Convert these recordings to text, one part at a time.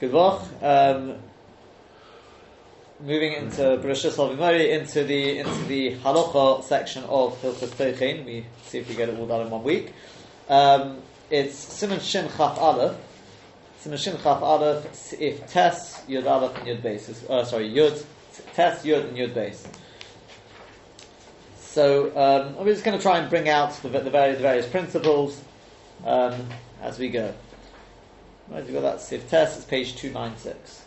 Good. Um, moving into Bereshit Salvimori, into the into the halacha section of Hilchot Teichin. We see if we get it all done in one week. Um, it's Simon Shin Chaf Aleph. Simon Shin Chaf Aleph. If Tes Yud Aleph and Yud Base. Uh, sorry, Yud Tes Yud and Yud Base. So um, we're just going to try and bring out the, the, various, the various principles um, as we go. Right, we've got that Siv Test, it's page 296.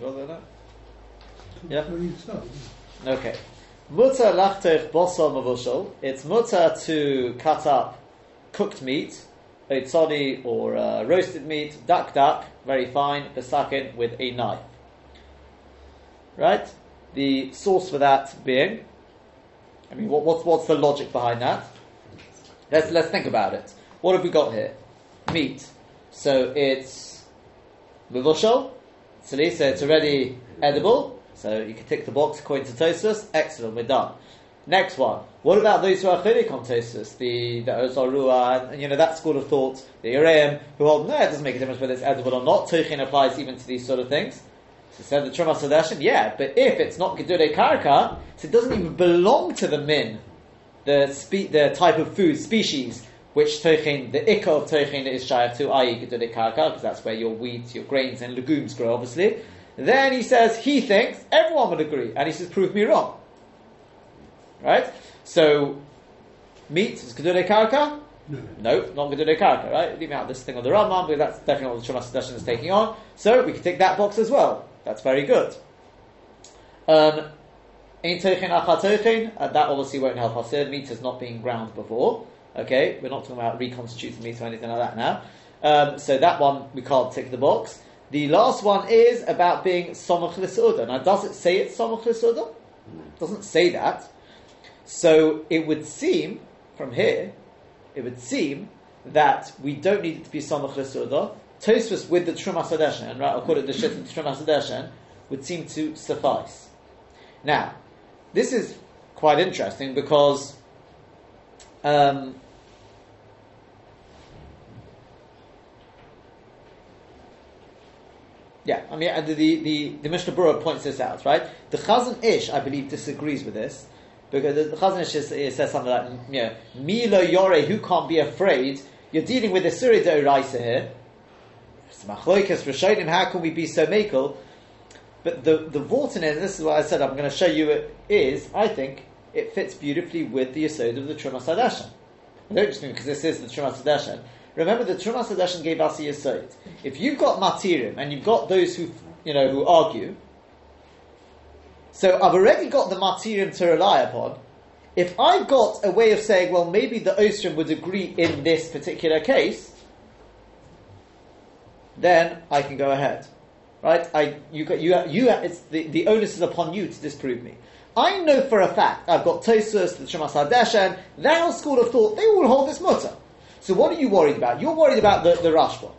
Got that? Yeah. Okay. Mutter lachtech bosol mavushal. It's mutter to cut up cooked meat, tzadi or uh, roasted meat, duck duck, very fine, besakin with a knife. Right? The source for that being, I mean, what, what's what's the logic behind that? Let's let's think about it. What have we got here? Meat. So it's mavushal. So it's already edible. So you can tick the box according to Tosfos. Excellent, we're done. Next one. What about those who are on Tosfos? The the Or Zarua, and you know that school of thought, the Uraim, who hold no, it doesn't make a difference whether it's edible or not. Tuchin applies even to these sort of things. So said the Trumas Hadeshen, yeah, but if it's not Gedure Karka, so it doesn't even belong to the min, the spe- the type of food species which Tochin, the Ikka of Tochin is Shayach to, i.e. Gedure Karka, because that's where your wheat, your grains and legumes grow, obviously. Then he says he thinks everyone would agree, and he says, "Prove me wrong." Right? So, meat is gedule karka. No. no, not gedule karka. Right? Leaving out this thing on the Rambam, but that's definitely what the Shema Sedeshin is taking on. So we can tick that box as well. That's very good. Um, and that obviously won't help us here. Meat has not been ground before. Okay, we're not talking about reconstituting meat or anything like that now. Um, so that one we can't tick the box. The last one is about being Somach L'Su'udah. Now, does it say it's Somach L'Su'udah? It doesn't say that. So, it would seem, from here, it would seem that we don't need it to be Somach L'Su'udah. Tosfos with the Trumas Hadeshen, right, according to the Shit the Trumas Hadeshen, would seem to suffice. Now, this is quite interesting because um, Yeah, I mean, the, the, the Mishnah Berurah points this out, right? The Chazon Ish, I believe, disagrees with this, because the, Ish is, eh, says something like, you know, Milo Yore, who can't be afraid? You're dealing with a Surah Deoraisa here. Machloikas Rishonim, how can we be so makel? But the, the Vorten in, this is what I said, I'm going to show you it is, I think, it fits beautifully with the Yisod of the Trumas Hadashan. I don't just mean because this is the Trumas Hadashan, Remember, the Trumas Hadashan gave us a Yisod. If you've got Matirim and you've got those who, you know, who argue, so I've already got the Matirim to rely upon. If I've got a way of saying, well, maybe the Osrim would agree in this particular case, then I can go ahead. Right? I, you, you, you, it's the, the onus is upon you to disprove me. I know for a fact, I've got Tosfos, the Trumas Hadashan, their school of thought, they all hold this mutter. So what are you worried about? You're worried about the, the Rashba.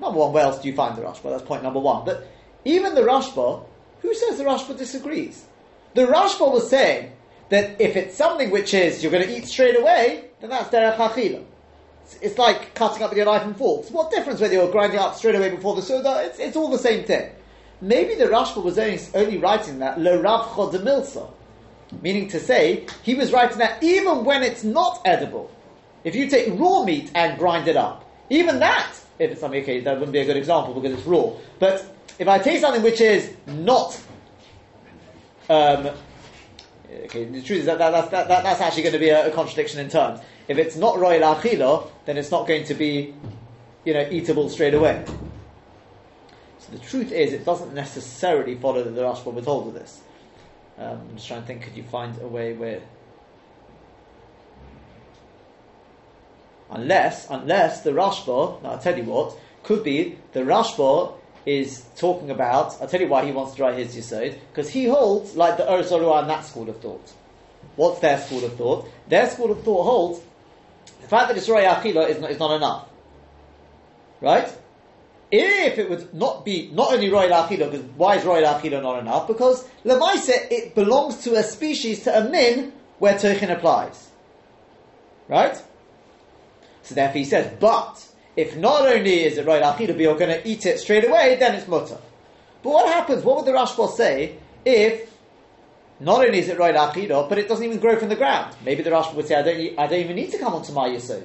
Number one, where else do you find the Rashba? That's point number one. But even the Rashba, who says the Rashba disagrees? The Rashba was saying that if it's something which is you're going to eat straight away, then that's derech achila. It's like cutting up with your knife and forks. What difference whether you're grinding up straight away before the soda? It's, it's all the same thing. Maybe the Rashba was only, only writing that le rav chodemilsa, meaning to say he was writing that even when it's not edible. If you take raw meat and grind it up, even that, if it's something, okay, that wouldn't be a good example because it's raw. But if I take something which is not, um, okay, the truth is that, that, that, that that's actually going to be a, a, contradiction in terms. If it's not royal achila, then it's not going to be, you know, eatable straight away. So the truth is, it doesn't necessarily follow that the Rashba would hold of this. Um, I'm just trying to think, could you find a way where Unless, unless the Rashba, now I'll tell you what, could be the Rashba is talking about, I'll tell you why he wants to write his Yisod, because he holds like the Or Zarua and that school of thought. What's their school of thought? Their school of thought holds the fact that it's Roy Achila is not, is not enough. right? If it would not be not only royal achila, because why is royal achila not enough? Because lemaise it belongs to a species to a min where toichin applies, right? So therefore he says, but if not only is it achila, but you're going to eat it straight away, then it's mutter. But what happens? What would the Rashba say if not only is it royal achila, but it doesn't even grow from the ground? Maybe the Rashba would say, I don't, I don't even need to come onto my yisod.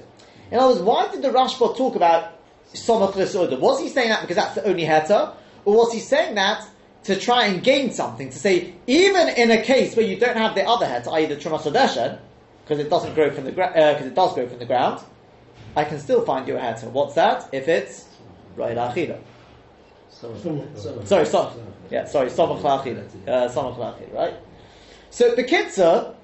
In other words, why did the Rashba talk about somach l'suda? Was he saying that because that's the only heta, or was he saying that to try and gain something? To say, even in a case where you don't have the other heta, i.e. the because it doesn't grow from the because uh, it does grow from the ground, I can still find you a heta. What's that? If it's royal achila. Sorry, so, yeah, sorry, somach uh, l'achila, right? So the kitzah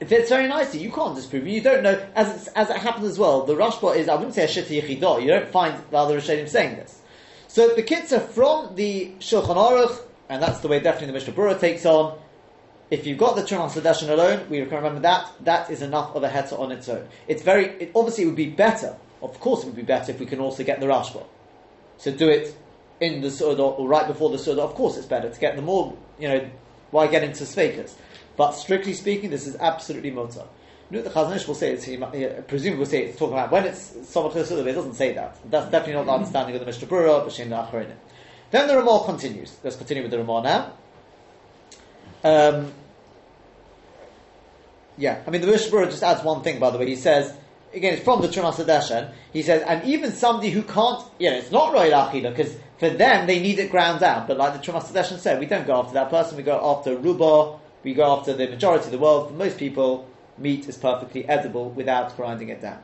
it fits very nicely. You can't disprove it. You don't know, as, as it happens as well, the Rashba is, I wouldn't say a Yechidah. You don't find the other Rishonim saying this. So the Kitzah from the Shulchan Aruch, and that's the way definitely the Mishnah Berurah takes on, if you've got the Sadeshan alone, we can remember that, that is enough of a heta on its own. It's very, it, obviously it would be better, of course it would be better if we can also get the Rashba. So do it in the Suda or right before the Suda, of course it's better to get the more, you know, why get into Svekas? But strictly speaking, this is absolutely mutar. You the Chazon Ish will say, it's, he, uh, presumably will say it's talking about when it's Somach Chesed, it doesn't say that. That's definitely not the understanding of the Mishnah Berurah, B'Shem. Then the Ramah continues. Let's continue with the Ramah now. Um, yeah, I mean the Mishnah just adds one thing, by the way. He says, again, it's from the Trumas Hadeshen. He says, and even somebody who can't, you know, it's not Royal Achila, because for them they need it ground down. But like the Trumas Hadeshen said, we don't go after that person, we go after Ruba, we go after the majority of the world. For most people, meat is perfectly edible without grinding it down.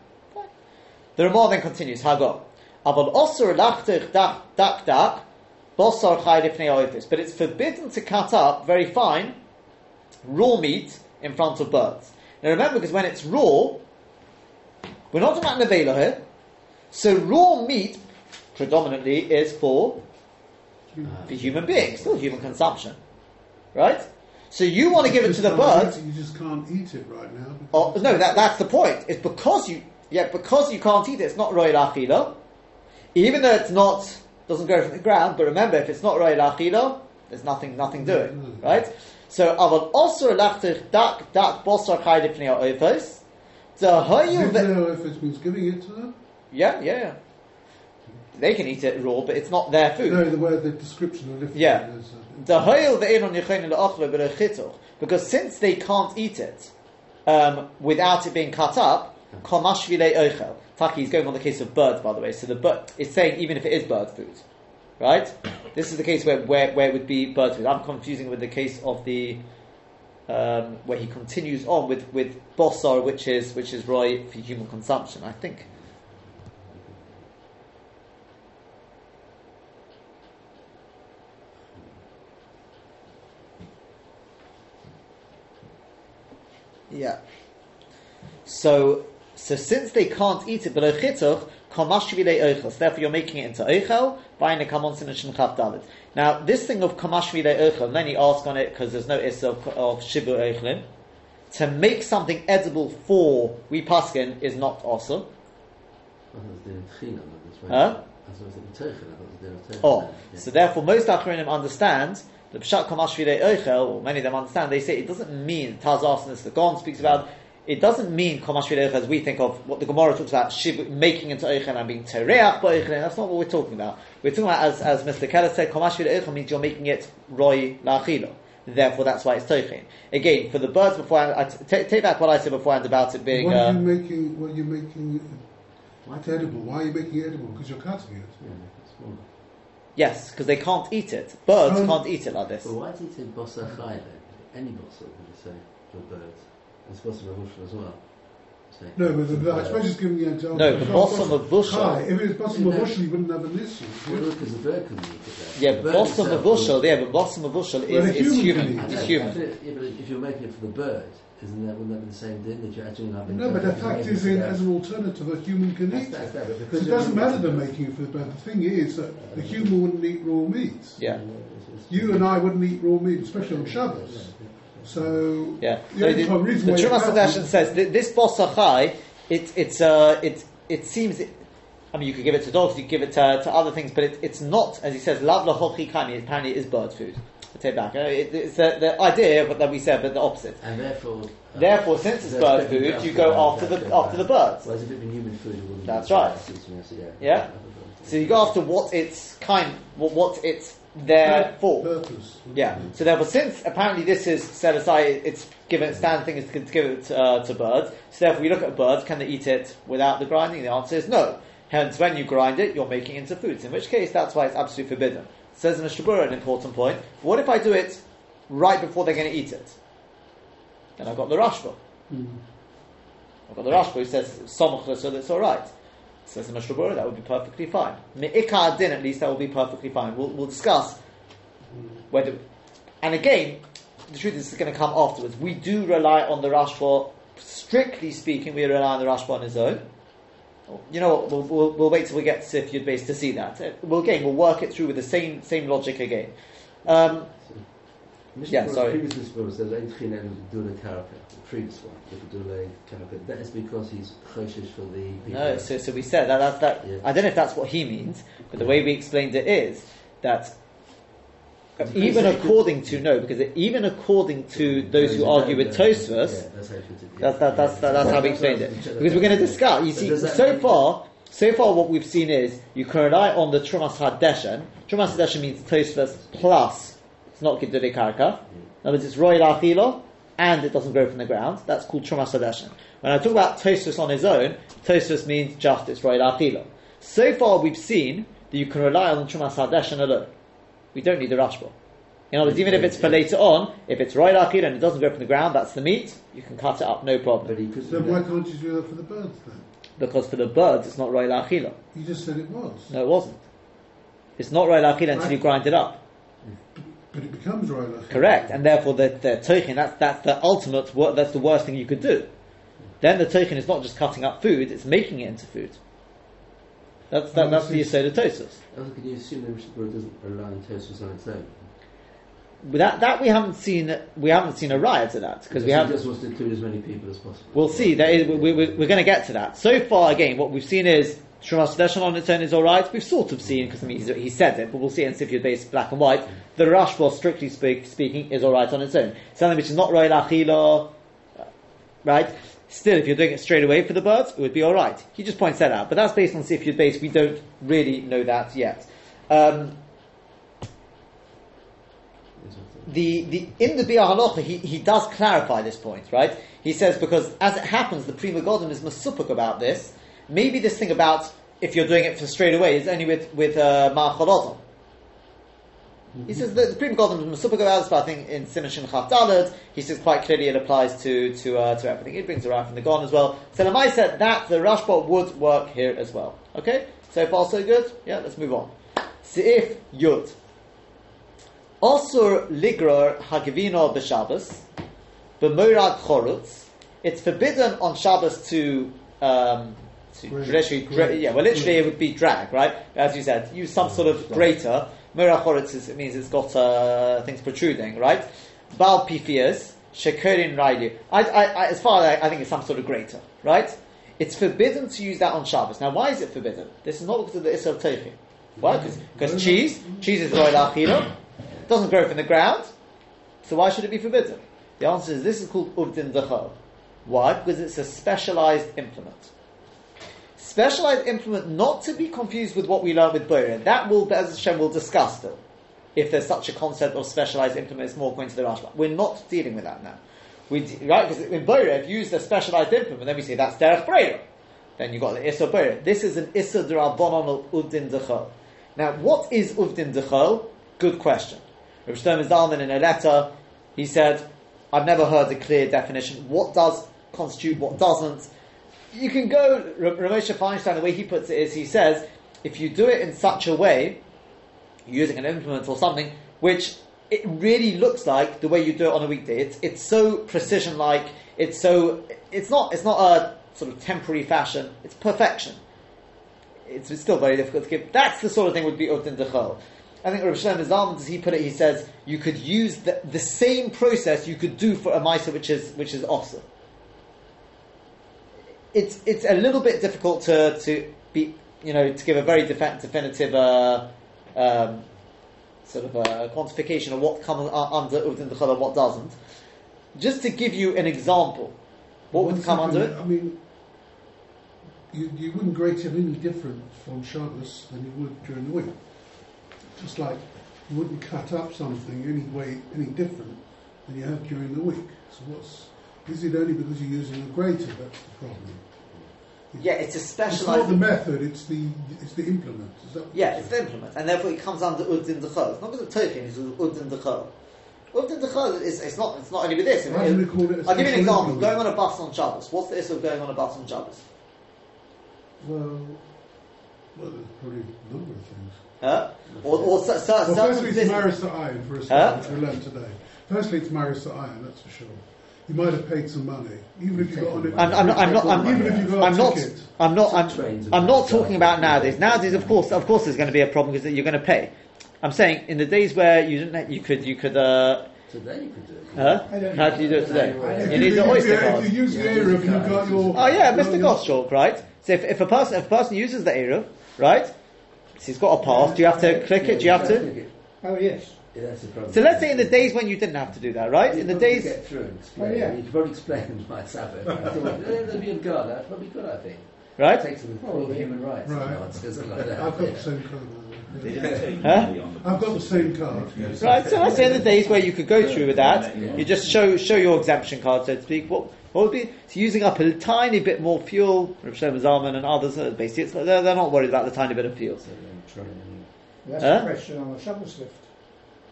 The Ramah then continues, Hago. dak dak But it's forbidden to cut up very fine raw meat in front of birds. Now remember, because when it's raw, we're not talking about nevela here. So raw meat predominantly is for the human being, still human consumption, right? So you want to give it to the bird. You just can't eat it right now. Oh, no, that, that's the point. It's because you, yeah, because you can't eat it. It's not royal achila, even though it's not doesn't grow from the ground. But remember, if it's not achila, there's nothing, nothing doing, mm. right? So aval also lachtich dak dak bosar chaydif neo oifos. The hoyu means giving it to them. Yeah, yeah, yeah. They can eat it raw, but it's not their food. No, the way the description of yeah. Is, uh, because since they can't eat it um, without it being cut up, Taki is going on the case of birds, by the way. So the bird is saying even if it is bird food, right? This is the case where, where, where it would be bird food. I'm confusing with the case of the um, where he continues on with with bossar, which is which is right for human consumption. I think Yeah. So, so since they can't eat it below oichel. Therefore, you're making it into oichel by kamonsin and dalit. Now, this thing of kamashvile oichel, many ask on it because there's no issue of, of shibu oichlin. To make something edible for we paskin is not awesome. Huh? Oh, so therefore, most achronim understand the Pshat Kamashvile Eichel, or many of them understand, they say it doesn't mean, Taz Arsenis, the Gon speaks about, it doesn't mean Kamashvile Eichel as we think of what the Gemara talks about, shiv, making into Eichel and being Tereach by Eichel, that's not what we're talking about. We're talking about, as, as Mr. Keller said, Kamashvile Eichel means you're making it Roy La'achilo. Therefore, that's why it's Toichin. Again, for the birds before, I, I t- take back what I said beforehand about it being. What are you uh, making? What are you making? What's edible? Why are you making it edible? Because you're cutting it. Yeah, Yes, because they can't eat it. Birds um, can't eat it like this. But why do you say bossa chai then? Any bossa, would you say, for birds? And it's bossa as well. No, but the, I suppose just giving you an example. No, the bosom of bushel. Hi, if it was bosom of a bushel, you wouldn't have an issue. Well, because the bird can eat it. Yeah, but bosom of a bushel, yeah, but bosom of bushel is, is human. It's human. Yeah, but if you're making it for the bird, isn't that, wouldn't that be the same thing that you're actually having? No, but the fact is, in, as an alternative, a human can eat it. it doesn't matter they're making it for the bird. The thing is that the human wouldn't eat raw meat. Yeah. You and I wouldn't eat raw meat, especially on Shabbos. So yeah, the, the, the, the Trumas says this boss it it's uh, it it seems. It, I mean, you could give it to dogs, you could give it to, to other things, but it, it's not, as he says, lav lahochi kaimi, apparently it is bird food. I take back. Uh, it, it's the, the idea that we said, but the opposite. And therefore, uh, Therefore, since it's bird food, you go after the after the birds. Whereas if it had been human food, it wouldn't. That's be right. so yeah. Yeah. So you go after what it's kind, what, what it's there for. Purpose. Yeah. So therefore, since apparently this is set aside, it's given standard thing is to give it uh, to birds. So therefore, we look at birds. Can they eat it without the grinding? The answer is no. Hence, when you grind it, you're making it into foods. In which case, that's why it's absolutely forbidden. Says in Mishnah Berurah an important point. What if I do it right before they're going to eat it? Then I've got the rashba. I've got the rashba who says so that's all right. Says in Mishnah Berurah that would be perfectly fine. Me'ikar din at least that will be perfectly fine. We'll, we'll discuss whether. And again, the truth is, it's going to come afterwards. We do rely on the Rashba. Strictly speaking, we rely on the Rashba on his own. You know what? We'll, we'll, we'll wait till we get to Sif Yud Base to see that. We'll again, we'll work it through with the same same logic again. Um, Yeah, sorry. The previous Mishnah says, "Ein tchina en dule karaka." The previous one, do like karaka, that is because he's choshish for the people. no, so, so we said that, that's that. Yeah. I don't know if that's what he means, but the way we explained it is that even according to no, because even according to those who argue with Tosfos, yeah, that's how it fits it, yeah. That's that, that's that, that's how we explained it. Because we're going to discuss. You see, so far, so far, what we've seen is you can rely on the trumas hadeshen. Trumas hadeshen means tosfos plus. It's not gidure karka. In other words, it's royal achilo and it doesn't grow from the ground. That's called trumas hadeshen. When I talk about tosfos on his own, tosfos means just it's royal achilo. So far, we've seen that you can rely on the trumas hadeshen alone. We don't need the rashba. In other words, even if it's for later on, if it's royal achilo and it doesn't grow from the ground, that's the meat. You can cut it up, no problem But he could So why can't you do that for the birds then? because for the birds it's not royal achila. You just said it was. No, it wasn't. It's not royal achila until you grind it up. But it becomes royal. Correct, and therefore the the toichin that's that's the ultimate. wor- That's the worst thing you could do. Then the toichin is not just cutting up food; it's making it into food. That's that, that's the see. Yisod of Tosfos. Also, can you assume that Mishnah doesn't rely on Tosfos on its own? But That that we haven't seen. We haven't seen a riot to that because we He have. just wants to include as many people as possible. We'll see. There is, we, we, we're going to get to that. So far, again, what we've seen is Shema Sedeshan on its own is all right. We've sort of seen because I mean, he said it, but we'll see in Sifyud base black and white. The Rashba, strictly speak, speaking, is all right on its own. Something which is not Royal Achila, uh, right? Still, if you're doing it straight away for the birds, it would be all right. He just points that out, but that's based on Sifyud base. We don't really know that yet. Um, the, the in the Biur Halacha, he, he does clarify this point, right? He says because as it happens, the Pri Megadim is masupuk about this. Maybe this thing about if you're doing it for straight away is only with with uh, Ma'acholodon. He says that the Prima is masupuk about this, but I think in Simon Shin Chaf he says quite clearly it applies to to uh, to everything. It brings around from the Gon as well. So Lamai said that the Rashba would work here as well. Okay, so far so good. Yeah, let's move on. Seif Yud. Osur ligror hagivino b'Shabbos, b'morad chorutz. It's forbidden on Shabbos to, um, to literally, gra- yeah, well, literally it would be drag, right? As you said, use some sort of grater. Morad chorutz is, it means it's got uh, things protruding, right? Bal pifias shekerin raidu. I, I, I, as far as I, I think it's some sort of grater, right? It's forbidden to use that on Shabbos. Now, why is it forbidden? This is not because of the Isser of. Why? Because cheese, cheese is royal achilo, doesn't grow from the ground, so why should it be forbidden? The answer is this is called uvdin dechol. Why? Because it's a specialized implement. Specialized implement, not to be confused with what we learn with Boyer. That will, as Hashem will discuss still. If there's such a concept of specialized implement, it's more according to the Rashba. We're not dealing with that now. We, de- right? Because in Boyer, if you use a specialized implement, then we say that's derech Breira. Then you've got the Issa Boyer. This is an Issa al Uvdin Dechol. Now, what is Uvdin Dechol? Good question. Rav Zalman in a letter, he said, I've never heard a clear definition. What does constitute, what doesn't? You can go, R- Ramosha Feinstein, the way he puts it is, he says, if you do it in such a way, using an implement or something, which it really looks like the way you do it on a weekday. It's it's so precision like. It's so it's not it's not a sort of temporary fashion. It's perfection. It's, it's still very difficult to give. That's the sort of thing would be Uvdin Dechol. I think Rabbi Shlomo Zalman, as he put it, he says you could use the, the same process you could do for a Maisa which is which is awesome. It's it's a little bit difficult to to be you know, to give a very defi- definitive uh, um, sort of a quantification of what comes under Uvdin Dechol and what doesn't. Just to give you an example, what would One come under it? I mean, you, you wouldn't grate it any different from Shabbos than you would during the week. Just like you wouldn't cut up something any way any different than you have during the week. So what's is it only because you're using a grater that's the problem? Yeah, it's a specialised. It's not the method; it's the it's the implement. Is that? Yeah, it's the implement, and therefore it comes under Uvdin Dechol. It's not because of Tochin, it's Uvdin Dechol. Uvdin Dechol is it's not it's not only with this. Why do we call it I'll give you an example. implement? Going on a bus on Shabbos. What's the issue of going on a bus on Shabbos? Well, well, there's probably a number of things. Huh? Or, or cer- cer- Well, firstly, it's Maris ayin for a Huh? we learned today. Firstly, it's Maris ayin, that's for sure. You might have paid some money, even if you got on it. I'm, I'm not. I'm not. I'm, even if you got I'm a not. ticket. I'm not. I'm, Trains I'm not talking about nowadays. Nowadays, of course, of course, there's going to be a problem because you're going to pay. I'm saying in the days where you didn't, you could, you could. Uh, Today you could do it. huh? I don't How know. can you do it today? If You need the Oyster card. If you use the Yeah, you've got your. Oh yeah, Mr. Gottschalk, right? So if, if a person if a person uses the Eruv, right? So he's got a pass. Do you have to click it? Do you have to? Oh yes. Yeah, that's the problem. So let's say in the days when you didn't have to do that, right? You In the days, get through and explain. Oh, yeah. You could probably explain my Sabbath. I thought, There'd be a guard. That's probably good. I think. right? Takes them Oh, with yeah. human rights. Right. and nonsense like that. I've got Yeah. the same card. They yeah. Huh? money on the I've got the same card. Right, so let's say in the days where you could go through with that, you just show show your exemption card, so to speak. What, what would be it's using up a tiny bit more fuel? Rav Shlomo Zalman and others, uh, basically, it's, they're, they're not worried about the tiny bit of fuel. So then try and- That's Huh? the question on the Shabbos lift.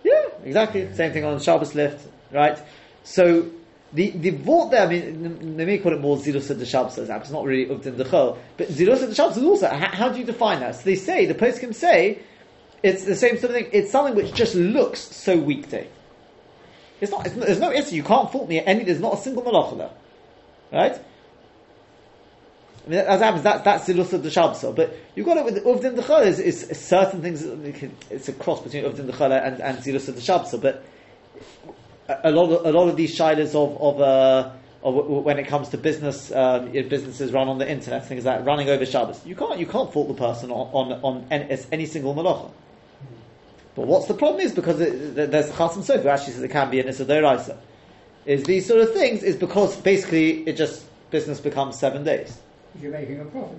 Yeah, exactly. Same thing on Shabbos lift, right? So the the vault there, I mean, they may call it more zilus at the Shabbos as It's not really uvdin dechol, but zilus at the Shabbos is also. How, how do you define that? So they say the poskim say it's the same sort of thing. It's something which just looks so weekday. It's not. It's, there's no issue. You can't fault me any. There's not a single malacha there, right? I mean, as happens, that, that's the lust of the Shabbos. But you've got it with Uvdin Dechol is, is, certain things, it's a cross between Uvdin Dechol and, and Zilus of the Shabbos. But a, lot of, a lot of these shilas of, of, uh, of when it comes to business, um, businesses run on the internet, things like running over Shabbos, you can't, you can't fault the person on, on, on any, any single malacha. But what's the problem is because it, there's Chasam Sofer who actually says it can be an Issa Is these sort of things is because basically it just business becomes seven days. If you're making a profit.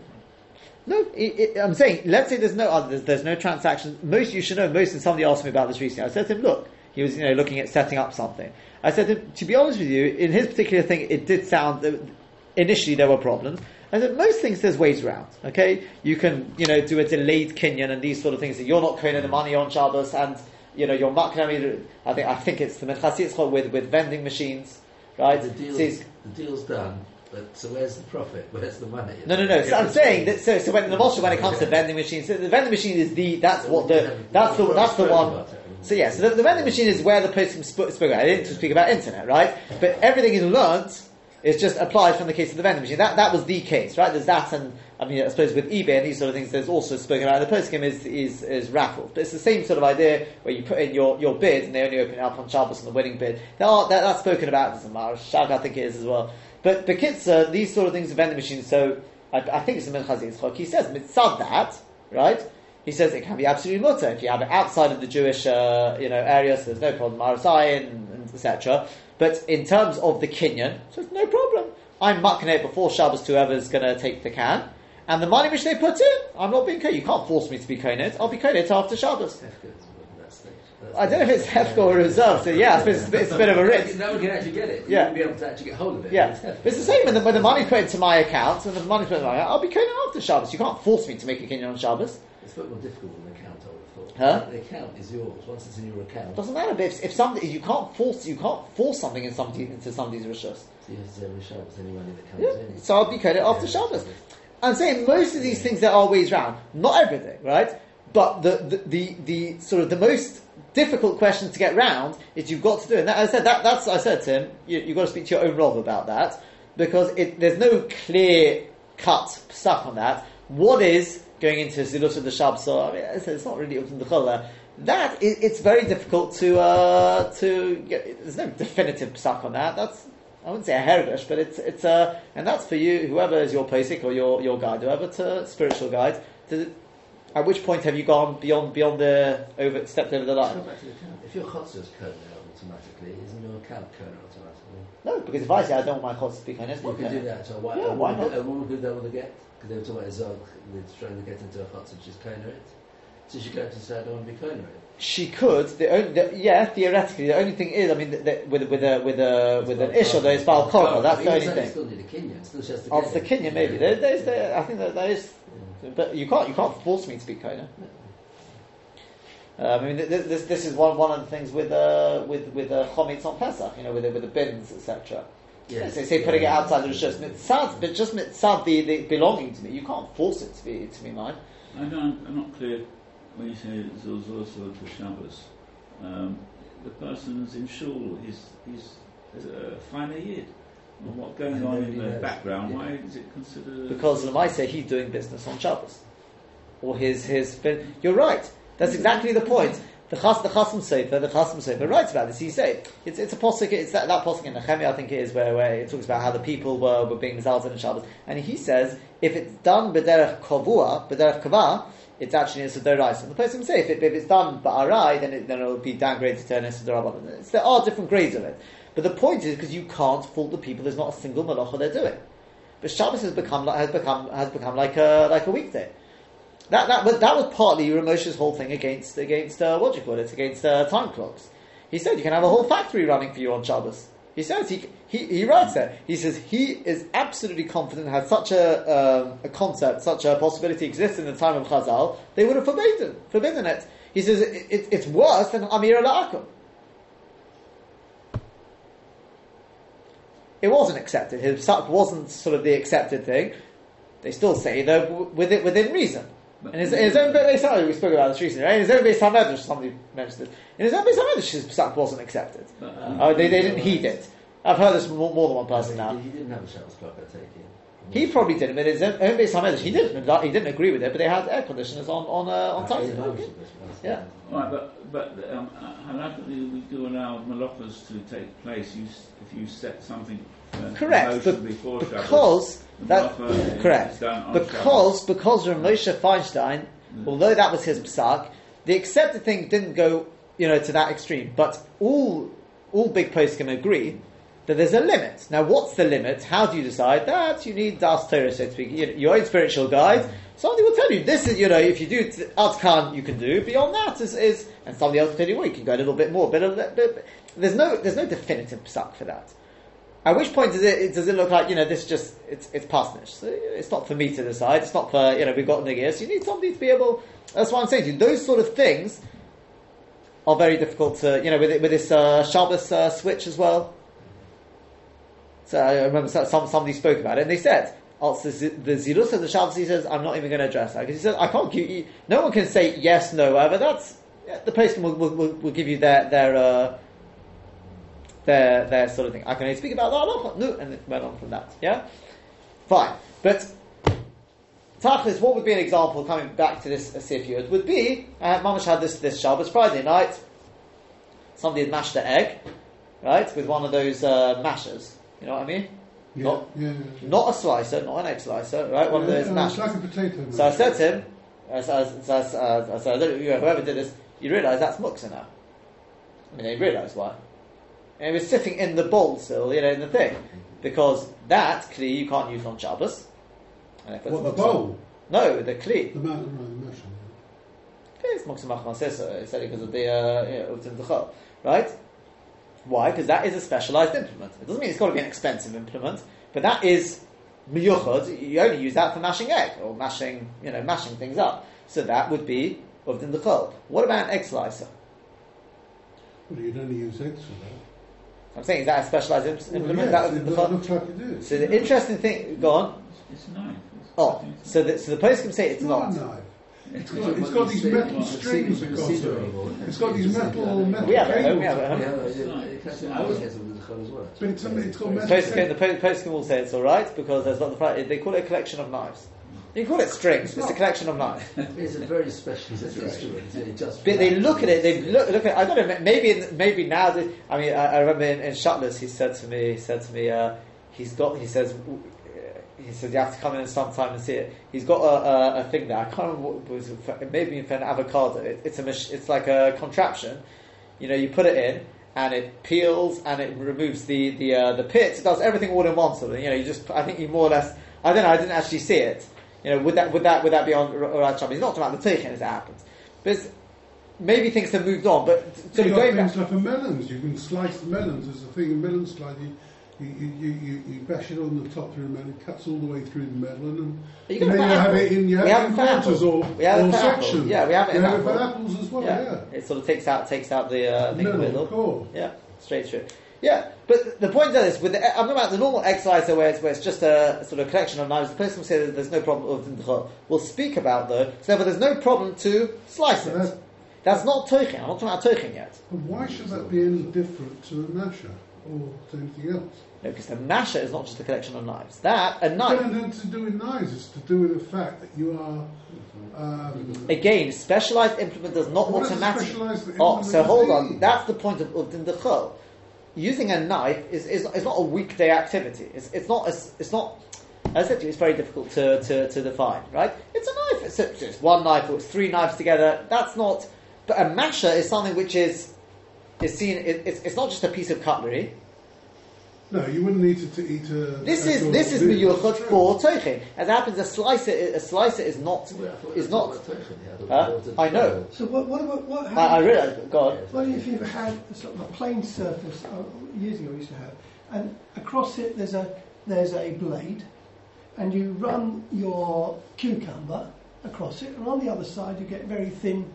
No, it, it, I'm saying, let's say there's no other, there's, there's no transaction. Most you should know. Most, and somebody asked me about this recently. I said to him, look, he was you know looking at setting up something. I said to him, to be honest with you, in his particular thing, it did sound that initially there were problems. I said most things there's ways around. Okay, you can you know do a delayed kinyan and these sort of things. That you're not paying the money on Shabbos and you know you're not going to. I think I think it's the Menchasi it's called with with vending machines, right? The deal's, Says- the deal's done, but so where's the profit? Where's the money? No, no, no. So I'm saying that. So, so when the Moshe, when it comes to vending machines, so the vending machine is the that's what the that's the that's the one. So yeah, so the, the vending machine is where the person spoke, spoke about. I didn't speak about internet, right? But everything is learnt is just applied from the case of the vending machine. That that was the case, right? There's that, and I mean, I suppose with eBay and these sort of things, there's also spoken about. The post game is is is raffle, but it's the same sort of idea where you put in your, your bid and they only open it up on Shabbos and the winning bid. There are, that, that's spoken about. Doesn't matter. Shag, I think it is as well. But but Kitzer, these sort of things are vending machines. So I, I think it's the Minchas Yitzchak. He says mitzad that right. He says it can be absolutely mutter if you have it outside of the Jewish, uh, you know, area. So there's no problem, Marasai and, and etc. But in terms of the kinyan, so it's no problem. I'm mucking before Shabbos to whoever's going to take the can, and the money which they put in, I'm not being kohen. You can't force me to be kohen. I'll be kohen after Shabbos. I don't know if it's hefker or reserve. So yeah, it's, a bit- it's a bit of a risk. No one can actually get it. You Yeah. won't be able to actually get hold of it. Yeah, It's it's the same when the, when the money's put into my account, and the money's put into my account, I'll be kohen after Shabbos. You can't force me to make a kinyan on Shabbos. It's a bit more difficult than the account, I would have Huh? thought. The account is yours. Once it's in your account, Doesn't matter. But if, if somebody, you can't force, you can't force something in somebody into somebody's rishus. so you have to say every Shabbos any money that comes Yeah. in. So I'll be kohen after Yeah. Shabbos. I'm saying most of these things there are ways round. Not everything, right? But the, the, the, the sort of the most difficult question to get round is you've got to do it. And that, I said that, that's I said to him. You, you've got to speak to your own Rav about that because it, there's no clear cut stuff on that. What is going into Zilus of the Shab? So I mean, I said, it's not really up to the Chol That is, it's very difficult to uh, to get. There's no definitive stuff on that. That's I wouldn't say a hervish, but it's it's a and that's for you, whoever is your posik or your your guide, whoever to spiritual guide, to it, at which point have you gone beyond beyond the over stepped over the line? go back to the cab. If your chotzer is kernel automatically, isn't your cab kernel automatically? No, because if I say I don't want my chotzer to be it's You could do that. So why, Yeah, a why woman, not? A woman could do that with get because they were talking about a zog. They're trying to get into a chotzer, which is kernel it. So she could actually say, I don't want to be kernel it. She could. The only, the, yeah, theoretically, the only thing is, I mean, the, the, with with a with a with an ish or there's bal korma. That's the only thing. still need a kinyan. Still just Of the kinyan, maybe. There, there's, there, I think that there is, but you can't you can't force me to be kind. Uh, I mean, th- th- this this is one one of the things with uh, with with uh, chometz on Pesach, you know, with the, with the bins, etc. They say putting it outside the rishus mitzad, but just mitzad the, the belonging to me. You can't force it to be to be mine. I don't, I'm not clear when you say Zozos for Shabbos. Um, the person's in shul, he's, he's a finer yid. And what going And on in the knows. background, Yeah. why is it considered... Because the say he's doing business on Shabbos, or his his. You're right. That's exactly the point. The Chas the Chasam Sofer, the Chasam Sofer writes about this. He says it's it's a posuk. It's that that posuk in Nehemiah, I think it is, where, where it talks about how the people were, were being mizalzed in Shabbos, and he says if it's done b'derech kavua, b'derech kavah, it's actually a sedorais. And the person say if, it, if it's done ba'arai, then it, then it will be downgraded to an sedorabanan. There are different grades of it, but the point is because you can't fault the people. There's not a single malacha they're doing. But Shabbos has become has become has become like a like a weekday. That that was that was partly Ramosha's whole thing against against uh, what do you call it against uh, time clocks. He said you can have a whole factory running for you on Shabbos. He says he he, he writes there. He says he is absolutely confident had such a um, a concept, such a possibility exists in the time of Chazal, they would have forbidden forbidden it. He says it, it, it's worse than Amir al It wasn't accepted. His psak wasn't sort of the accepted thing. They still say though w- within within reason. In his, in his own base, we spoke about this recently, right? In his own beis Hamedrash, somebody mentioned this. In his own beis Hamedrash, his psak wasn't accepted. But, um, Oh, they, they didn't heed it. I've heard this from more, more than one person now. He didn't have a Shabbos clock, I take it. He probably didn't, but his own, own beis Hamedrash, he didn't. He didn't agree with it, but they had air conditioners on on uh, on Ah, yeah, no, Okay. Yeah. Right, but but um, halachically we do allow malachas to take place you, if you set something uh, in Correct, but because that correct because because Rav Moshe Feinstein, Mm. although that was his psak, the accepted thing didn't go you know to that extreme. But all all big posts can agree that there's a limit. Now, what's the limit? How do you decide that? You need das Torah, so to speak, you know, your own spiritual guide. Somebody will tell you this is you know if you do Ad Khan you can do. Beyond that is, is and somebody else will tell you well you can go a little bit more. But, a li- but there's no there's no definitive psak for that. At which point does it does it look like you know this just it's it's parsonage? So it's not for me to decide. It's not for you know we've got niggas. You need somebody to be able. That's what I'm saying to you. Those sort of things are very difficult to you know with it, with this uh, Shabbos uh, switch as well. So I remember some somebody spoke about it and they said. Also, the zilus of the Shabbos, he says, I'm not even going to address that because he says I can't give you. No one can say yes, no, whatever. That's yeah, the person will, will, will, will give you their their uh, their their sort of thing. I can only speak about the halacha. No, and it went on from that. Yeah, fine. But Tachlis, what would be an example coming back to this Asif Yud would be uh, Mamash had this this Shabbos Friday night. Somebody had mashed the egg, right, with one of those uh, mashers. You know what I mean? Yeah, Not- yeah, yeah. Not a slicer, not an egg slicer, right? One of those yeah, mashers. Like a potato. So I said to him, uh, don't know, you know, whoever did this, you realise that's muksa now. I mean, they realised why. And it was sitting in the bowl still, you know, in the thing. Because that kli you can't use on Shabbos. What, the bowl? No, the kli. The the mash. It's muksa machmas It's only because of the, uh, you know, utim right? Why? Because that is a specialised implement. It doesn't mean it's got to be an expensive implement, but that is miyuchad. You only use that for mashing egg or mashing, you know, mashing things up. So that would be uvdin d'chol. What about an egg slicer? Well, you'd only use eggs for that. I'm saying is that a specialised imp- Well, implement? yeah, that it uvdin d'chol? looks like it is. So the interesting thing, go on. It's, it's knife. Oh, so the, so the poskim say it's It's not. not a knife. It's It's got, it's got these metal strings across it. It's got these metal metal We have it home, we have it home. Yeah, yeah, it has to- I always get with the chol. But it's, it's got metal Post the po- poskim will say it's all right because there's not the fact they call it a collection of knives. You can call it strings. It's a collection of knives. It's a very special instrument. Just But they look at it. They look, look at. I don't know. Maybe maybe now. I mean, I, I remember in, in Shutless, he said to me. He said to me. Uh, he's got. He says. he says you have to come in sometime and see it. He's got a, a, a thing there. I can't remember what it was. It may be for an avocado. It, it's a mach- it's like a contraption. You know, you put it in and it peels and it removes the the uh, the pits. It does everything all in one of. You know, you just I think you more or less. I don't know. I didn't actually see it. You know, would that would that would that be on Orat Shabbos? He's not talking about the teichin as it happens, but maybe things have moved on. But You've of going back. like melons. You can slice the melons. There's a thing in melon slice. You, you, you, you, you bash it on the top through the melon, it cuts all the way through the melon, and, You and then you have it in, you We have it in quarters or, We have or sections. Yeah, we have it in You have it for apples as well, yeah. It sort of takes out takes out the uh, the Middle, middle. core. Yeah, straight through. Yeah, but the point this, with the, I'm talking about the normal exercise where it's, where it's just a sort of collection of knives. The person will say that there's no problem with the We'll speak about though, so therefore there's no problem to slice it. that's- That's not toichin. I'm not talking about toichin yet. But why should that be any different to a masher or to anything else? No, because the masher is not just a collection of knives. That a knife nothing to do with knives. It's to do with the fact that you are. Um, again, specialized implement does not What does a automatically. Oh, so hold on. That's the point of Uvdin Dechol. Using a knife is, is, is not a weekday activity. It's, it's not. A, it's not. As I said to you, it's very difficult to, to, to define, right? It's a knife. It's, it's one knife or it's three knives together. That's not. But a masher is something which is is seen. It, it's, it's not just a piece of cutlery. No, you wouldn't need to, to eat a. This a is sort of this is meat. miyuchot for toichin. As happens, a slicer a slicer is not Well, I is not. about Toichin, yeah, I Huh? I know. So what, what about what? I, I realise. God. What if you've had a sort of a plain surface? Uh, years ago, we used to have, and across it there's a there's a blade, and you run your cucumber across it, and on the other side you get very thin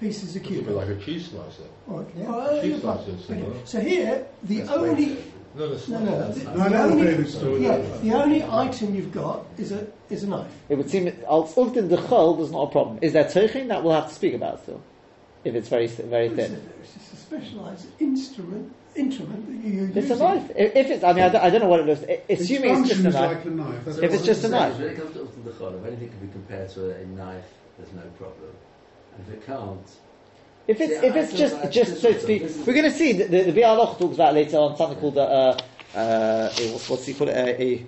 pieces of It's a bit cucumber. like a cheese slicer. All right, Yeah. well, Cheese you're fine. slices, Okay. So here, the That's only way- No, that's no not. no that's the, not- No, the only David story. yeah the only item you've got is a is a knife. It would seem als Uvdin Dechol there's not a problem. Is there toichin? That we'll have to speak about still. If it's very very It's, a, thin. it's just a specialised instrument instrument that you use. It's a knife. If if it's, I mean, I don't, I don't know what it looks. Assuming it's just a function is knife. like a knife. That's If what it's just I'm a knife. is When it comes to Uvdin Dechol, if anything can be compared to a, a knife, there's no problem. And if it can't, If it's See, if it's feel just like just so to speak, we're going to see the the, the Bialoch talks about later on something called a, uh, uh, a what's, what's he called it a, a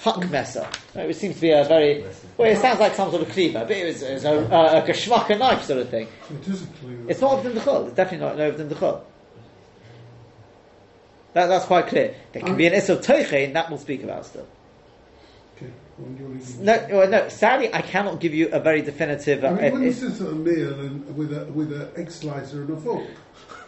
huck messer, right, which seems to be a very well. It sounds like some sort of cleaver, but it was, it was a, a, a geschmack knife sort of thing. It is a cleaver. It's not Uvdin Dechol. It's definitely not Uvdin Dechol. That, that's quite clear. There can be an Issa of Toichin, that we'll speak about still. Okay. Well, you wanna- No, well, no. Sadly, I cannot give you a very definitive. I Uh, mean, if- when you sit at a meal and with a with an egg slicer and a fork,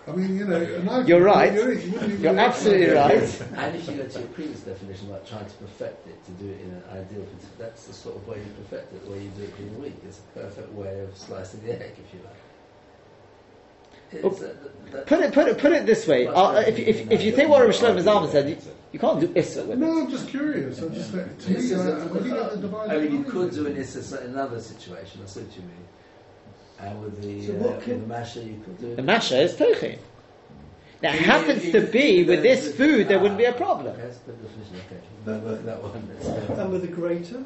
I mean, you know, a knife. You're right. You're, you wouldn't even You're absolutely right. and if you go to your previous definition, like trying to perfect it, to do it in an ideal, that's the sort of way you perfect it, the way you do it in a week. It's a perfect way of slicing the egg, if you like. It's, uh, Put it, put it, put it this way. Uh, if, if, if you take what Rav Shlomo Zalman said, you, you can't do Issa with it. No, I'm just curious. I'm just like, to me, is uh, a- when you the divided I mean, you could do an issa in another situation. I see what you mean. And with the, So uh, what with the masher, you could do. The masha is toichin. Now, it happens to be with this food, there wouldn't be a problem. Okay, that's a good definition. Okay, no, work that one. And with the grater.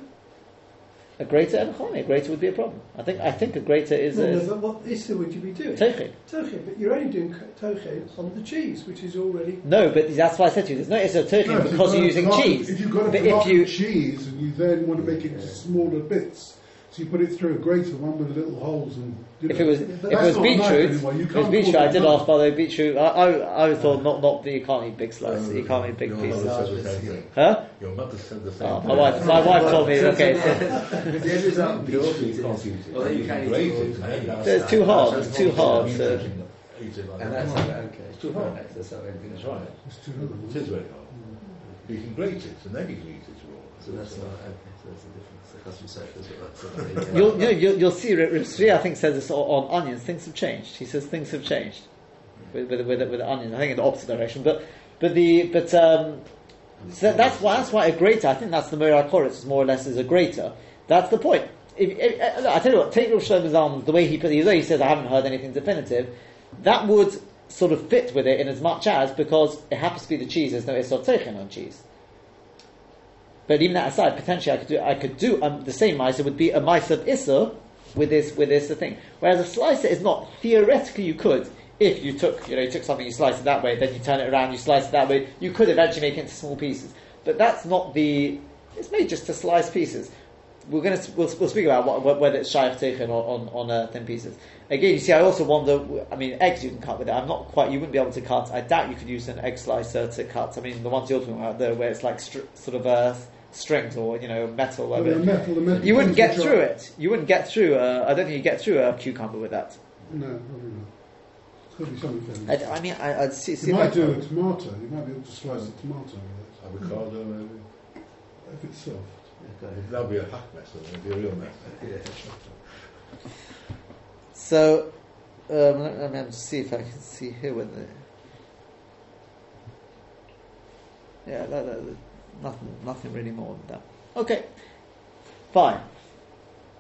A greater and choni, a greater would be a problem. I think, I think a greater is No, no, a but what issa would you be doing? toichin. Toche, but you're only doing toche on the cheese, which is already. No, but that's why I said to you, there's no Issa of No, because you're using block cheese. If you've got a block if you, of cheese and you then want to make it into smaller bits, so you put it through a grater, one with little holes and. You if know, it was, if it was a knife beetroot, anymore. You if it was beetroot, I did ask knife. by the beetroot. I, I, I thought not, not that you can't eat big slices, you can't eat big Your pieces. mother said the same thing. Huh? Your mother said the same Oh, thing. my wife, my wife told me, okay, so, The end result, You also beetroot can't eat it. Well, you can eat Grate it. it, maybe. So it's too hard, it's too hard. You So. can eat it like And that's okay. It's too hard. That's how everything That's is right. It's too hard. It is very hard. You can grate it, and then you can eat it raw. So that's not okay. So that's a difference. The customer service. You'll, you know, you'll, you'll see, Rav Sri, I think, says this on, on onions. Things have changed. He says things have changed with, with, with, with onions. I think in the opposite direction. But, but the, but, um, so that's why, that's why a greater. I think that's the Mirar Koritz, more or less, is a greater. That's the point. If, if, uh, look, I tell you what, take Rav Shlomo Zalman, the way he put it, he says, I haven't heard anything definitive, that would sort of fit with it in as much as, because it happens to be the cheese, there's no Isot Teichin on cheese. But even that aside, potentially I could do I could do um, the same mice. It would be a mice of issa with this with this thing. Whereas a slicer is not. Theoretically, you could if you took you know you took something you slice it that way, then you turn it around, you slice it that way. You could eventually make it into small pieces. But that's not the. It's made just to slice pieces. We're going to we'll, we'll speak about what, whether it's shaykh or on on uh, thin pieces. Again, you see, I also wonder. I mean, eggs you can cut with it. I'm not quite. You wouldn't be able to cut. I doubt you could use an egg slicer to cut. I mean, the ones you're talking about, there, where it's like str- sort of uh, strings or you know metal. Well, whatever. metal, the metal You wouldn't get which through are- it. You wouldn't get through. Uh, I don't think you get through a cucumber with that. No, probably not. It's got to be something. I, I mean, I, I'd see. see You if I- might do a tomato. You might be able to slice a tomato with that. Avocado, maybe. it if it's soft. That'll be a hack mess, though. It'll be a real mess. Yeah. So, um, let, let me just see if I can see here with the. Yeah, that, that, that- nothing, nothing really more than that. Okay, fine.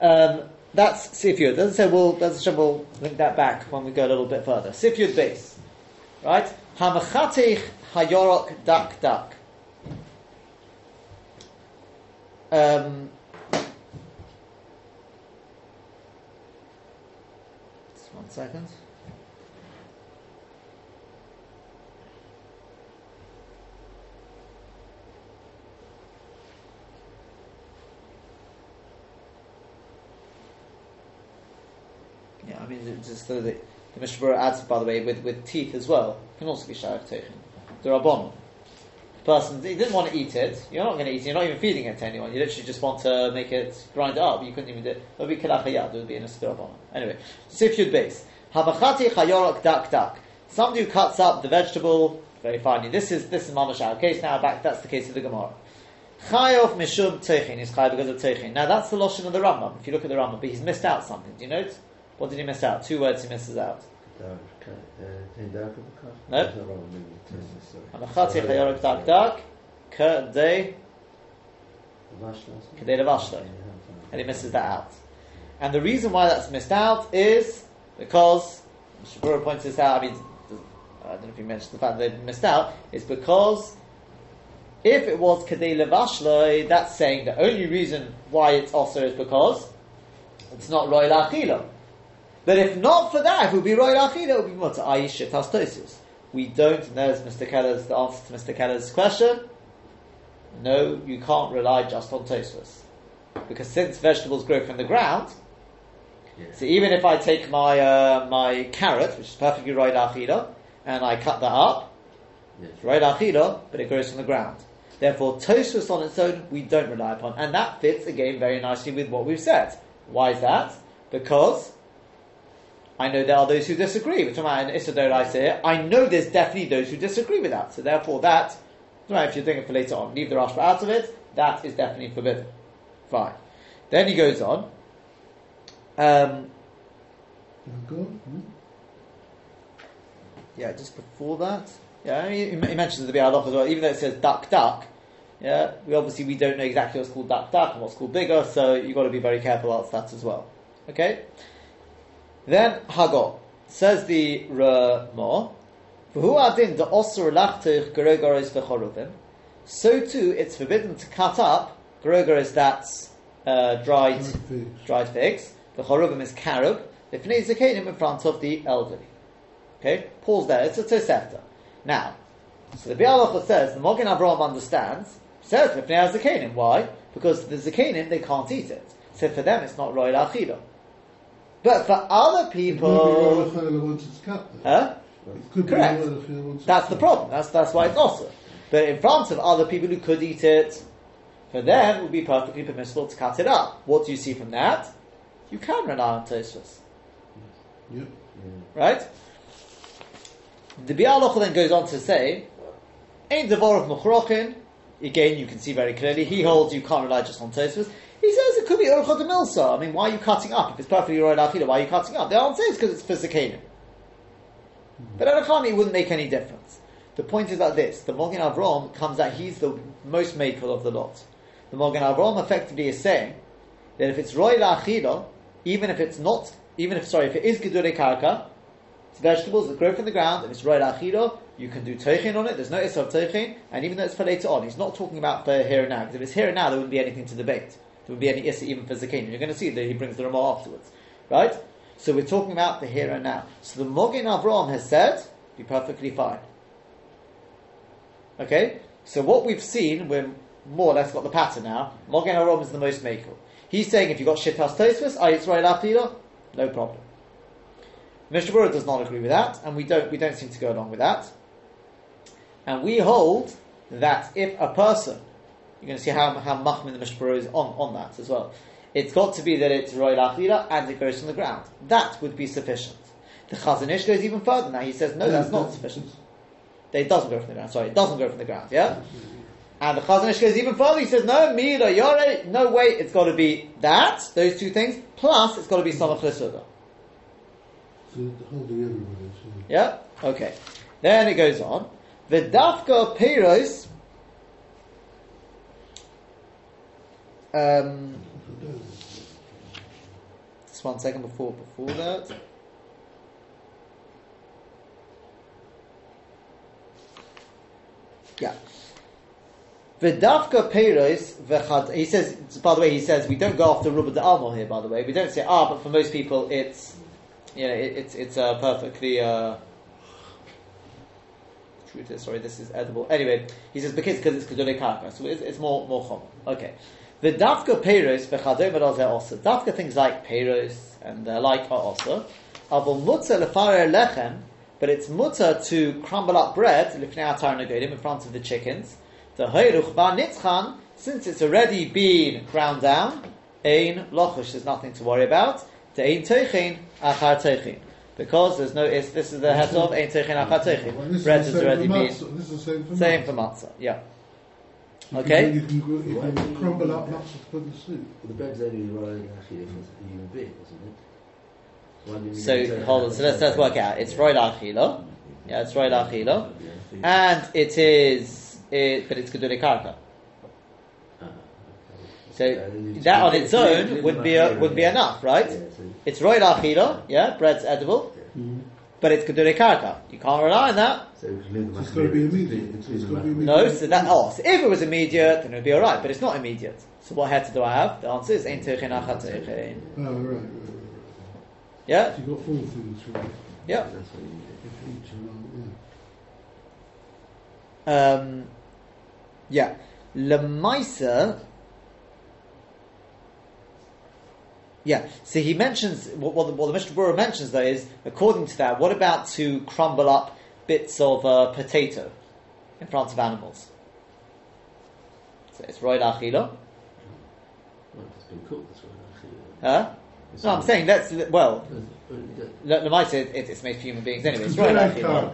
Um, that's Sifyud. I say we'll, I said, we'll link that back when we go a little bit further. Sifyud base, right? Hamachatich hayorok dak dak. Um, just one second. Mean, just that the Mishnah Berurah adds, by the way, with, with teeth as well, can also be shaykh teichin. The Rabbanon. Person, he didn't want to eat it, you're not going to eat it, you're not even feeding it to anyone, you literally just want to make it, grind it up, you couldn't even do it. It would be kilachayad, it would be in a spirabon. Anyway, Sifyud base. Habachati chayorok dak dak. Somebody who cuts up the vegetable very finely. This is this is mamash our case now. Back that's the case of the Gemara. Chayof mishum teichin is chay because of teichin. Now that's the lotion of the Rambam. If you look at the Rambam, but he's missed out something. Do you note? What did he miss out? Two words he misses out. Dark, uh, dark car? No. There's no wrong with the test, sorry. Habachati chayorok dak dak. Kedei Vashlas? levashlo. and he misses that out. And the reason why that's missed out is because Shabura points this out. I mean, I don't know if you mentioned the fact that they missed out. Is because if it was kadei levashloi, that's saying the only reason why it's also is because it's not royal achila. But if not for that, if it would be royal achila, it would be what ayishit hastosis. We don't. And there's Mr. Keller's the answer to Mr. Keller's question. No, you can't rely just on Tosfos because since vegetables grow from the ground, Yeah. so even if I take my uh, my carrot, which is perfectly right achila, and I cut that up, Yes. it's achila, but it grows from the ground. Therefore, Tosfos on its own we don't rely upon, and that fits again very nicely with what we've said. Why is that? Because I know there are those who disagree. We're talking about an Isidore I know there's definitely those who disagree with that. So therefore, that if you're doing it for later on, leave the rashba out of it. That is definitely forbidden. Fine. Then he goes on. Um, yeah, just before that. Yeah, he he mentions the Biur Halacha as well, even though it says dak dak. Yeah, we obviously we don't know exactly what's called dak dak and what's called bigger, so you've got to be very careful about that as well. Okay? Then Hagor says the Ramah, "V'hu adin the osur gerogoros v'choruvim." So too, it's forbidden to cut up gerogoros that's uh, dried Dried figs. The choruvim is karub. The fnei zakenim in front of the elderly. Okay, pause there. It's a tosefta. Now, so the Biur Halacha says the Mogen Avraham understands. Says the fnei. Why? Because the zakenim they can't eat it. So for them it's not royal achila. But for other It could be people, royal achila once it's cut. huh? Correct. be royal achila once That's the problem. That's that's why it's also. But in front of other people who could eat it, for them it would be perfectly permissible to cut it up. What do you see from that? You can rely on Tosfos. Yep. Right? The Biur Halacha then goes on to say, Ein of Muchrochin, again you can see very clearly, he holds you can't rely just on Tosfos. He says it could be Urchot Milsa. I mean, why are you cutting up? If it's perfectly right Achila, why are you cutting up? The answer is because it's for Zakanim. But Anachami wouldn't make any difference. The point is like this, the Mogen Avram comes out, he's the most makel of the lot. The Mogen Avram effectively is saying that if it's Roy Achila, even if it's not, even if, sorry, if it is Gedure Karka, it's vegetables that grow from the ground, and it's Roy Achila, you can do Teichin on it, there's no Isra of Teichin, and even though it's for later on, he's not talking about for here and now, because if it's here and now, there wouldn't be anything to debate. There wouldn't be any Issa even for Zakin. You're going to see that he brings the Ramah afterwards. Right? So we're talking about the here and now. So the Mogen Avram has said, be perfectly fine. Okay? So what we've seen, we're more or less got the pattern now. Mogen Arom is the most makel. He's saying if you've got Shittas Tosfos, I Yisrael Achila, no problem. Mishnah Berurah does not agree with that, and we don't, we don't seem to go along with that. And we hold that if a person, you're going to see how, how Machmin the Mishnah is on, on that as well. It's got to be that it's Royal Achila and it goes from the ground. That would be sufficient. The Chazon Ish goes even further now. He says, no, that's not sufficient. It doesn't go from the ground. Sorry, it doesn't go from the ground. Yeah. And the Chazon Ish goes even further. He says, no, Mira, Yore, no way. It's got to be that, those two things, plus it's got to be Samach Lesuda. So holding everybody. So. Yeah. Okay. Then it goes on. The Dafka Peiros. Um, just one second before before that. Yeah. V'dafka peiros v'chad. He says. By the way, he says we don't go after rubber de here. By the way, we don't say ah, but for most people it's, you know, it, it's it's a perfectly. Uh, sorry, this is edible. Anyway, he says because because it's kedule so it's, it's more more chom. Okay. The dafka peiros v'chadom v'razeh also. Dafka things like peiros and the like are also. Avol mutzer lefarer lechem, but it's mutter to crumble up bread lifnei atar negodim in front of the chickens. The hoiruch ba nitzchan, since it's already been ground down, ein lochush, there's nothing to worry about. The ein teichin achar teichin. Because there's no, this is the head of ein teichin achar teichin. Bread is has already been, matzah. This is the same for matzah. for matzah, yeah. You Okay. Can, you can, you can crumble up matzah to put soup. Well, the bread's only rolling actually if it's a human being, isn't it? Why do you So hold on. So let's let's work out. It's roid achila. Yeah, it's roid achila, and it is, it, but it's kedule karka. Ah. So Yeah, then you- that on its own would be a, would be enough, right? It's roid achila. Yeah, bread's edible, but it's kedule karka. You can't rely on that. So we can leave the It's gotta be immediate. it's It's leave gotta be macadamia. No, so that oh, so if it was immediate, then it would be all right. But it's not immediate. So what head do I have? The answer is ein teichin achat teichin. Oh, right, right, right, right. Yeah, So you've got four things from yeah. That's what you need. each around, Um, yeah. Lemaisa. Yeah. So he mentions what, what, the, what the Mishnah Berurah mentions though is according to that, what about to crumble up bits of uh, potato in front of animals? So it's roid achila. Well, it's been cooked this way, actually. Huh? It's No, I'm saying that's well. Well, you don't- Le- Lemaisa, it, it's made for human beings anyway. It's roid Kedurei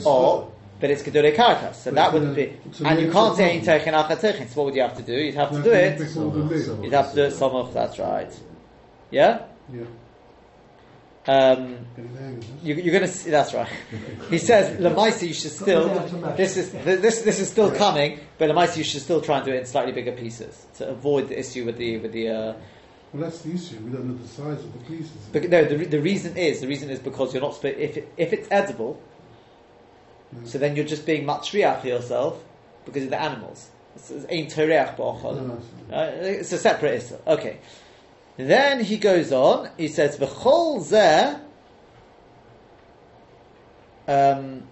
achila. Or, but it's kedurei karka, so But that wouldn't a- be. And you can't say ein both. teichin achat teichin. So what would you have to do? You'd have to do it. big one, the Some- big. some- You'd have to do it some of that's right. Yeah? Yeah, Um, getting the hang of this. you, you're going to see, that's right. He says, Lamaisa, you should still, this is, this, this is still coming, but Lamaisa, you should still try and do it in slightly bigger pieces to avoid the issue with the, with the, uh, Well, that's the issue. We don't know the size of the pieces. but no, the, the reason is, the reason is because you're not, sp- if, it, if it's edible, Yeah. so then you're just being matriach for yourself because of the animals. It's, it's. No, Uh, it's a separate issue. Okay. Then he goes on. He says, "V'chol zeh." Um,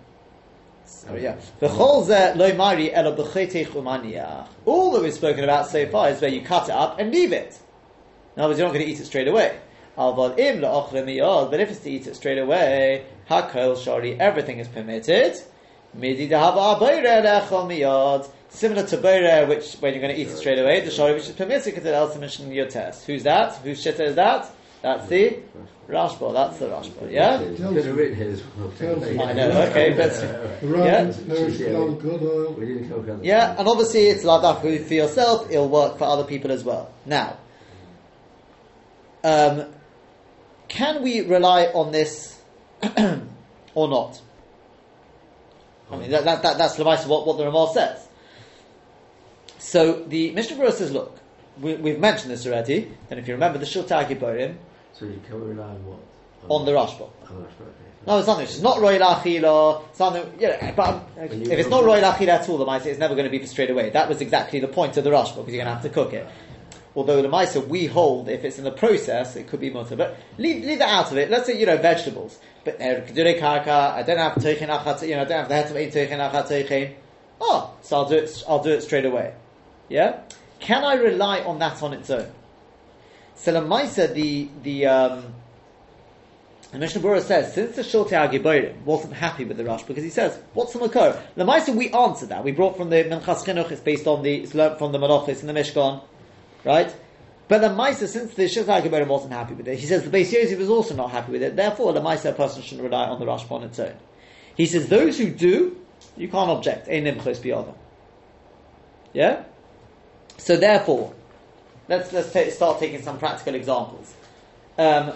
sorry, yeah. V'chol zeh lo mari elo b'chetech umaniach. All that we've spoken about so far is where you cut it up and leave it. In other words, you're not going to eat it straight away. But if it's to eat it straight away, hakol shari, everything is permitted. Midi dahava abayre le'echol miyod. Similar to bayre, which when you're going to eat it straight away, the shari which is permitted because it else mentioned in your test. Who's that? Whose shitta is that? That's the Rashba. That's the Rashba. Yeah. You could have written here as well. Tells you. I know. Okay, but The Yeah. Yeah. without good oil. We didn't cover that. Yeah, and obviously it's ladaf for yourself, it'll work for other people as well. Now, um, can we rely on this or not? I mean, that, that, that, that's what, what the Ramal says. So the Mishnah Berurah says, look, we, we've mentioned this already, and if you remember the Shiltei Hagiborim, So you can rely on what? on the Rashba. On the Rashba, okay. No, it's something. It's not royal achila. Something. Yeah, but um, if it's not it- royal achila at all, the mice it's never going to be for straight away. That was exactly the point of the rush because you're going to have to cook it. Although the mice we hold, if it's in the process, it could be mutter. But leave, leave that out of it. Let's say you know vegetables, but kedure karka. I don't have teichin achat. You know, I don't have the head of ein teichin achat teichin. oh, so I'll do it. I'll do it straight away. Yeah. Can I rely on that on its own? So Lamaisa, the the um, the Mishnah Berurah says since the Shiltei Hagiborim wasn't happy with the Rush because he says what's the makor? Lamaisa, we answered that. We brought from the Minchas Chinuch. It's based on the it's learned from the Malachis and the Mishkan, right? But the Maisa, since the Shiltei Hagiborim wasn't happy with it, he says the Beis Yosef was also not happy with it. Therefore, the Maisa person shouldn't rely on the Rush on its own. He says those who do, you can't object. Einim chos biyada. Yeah. So therefore, let's let's ta start taking some practical examples. Um,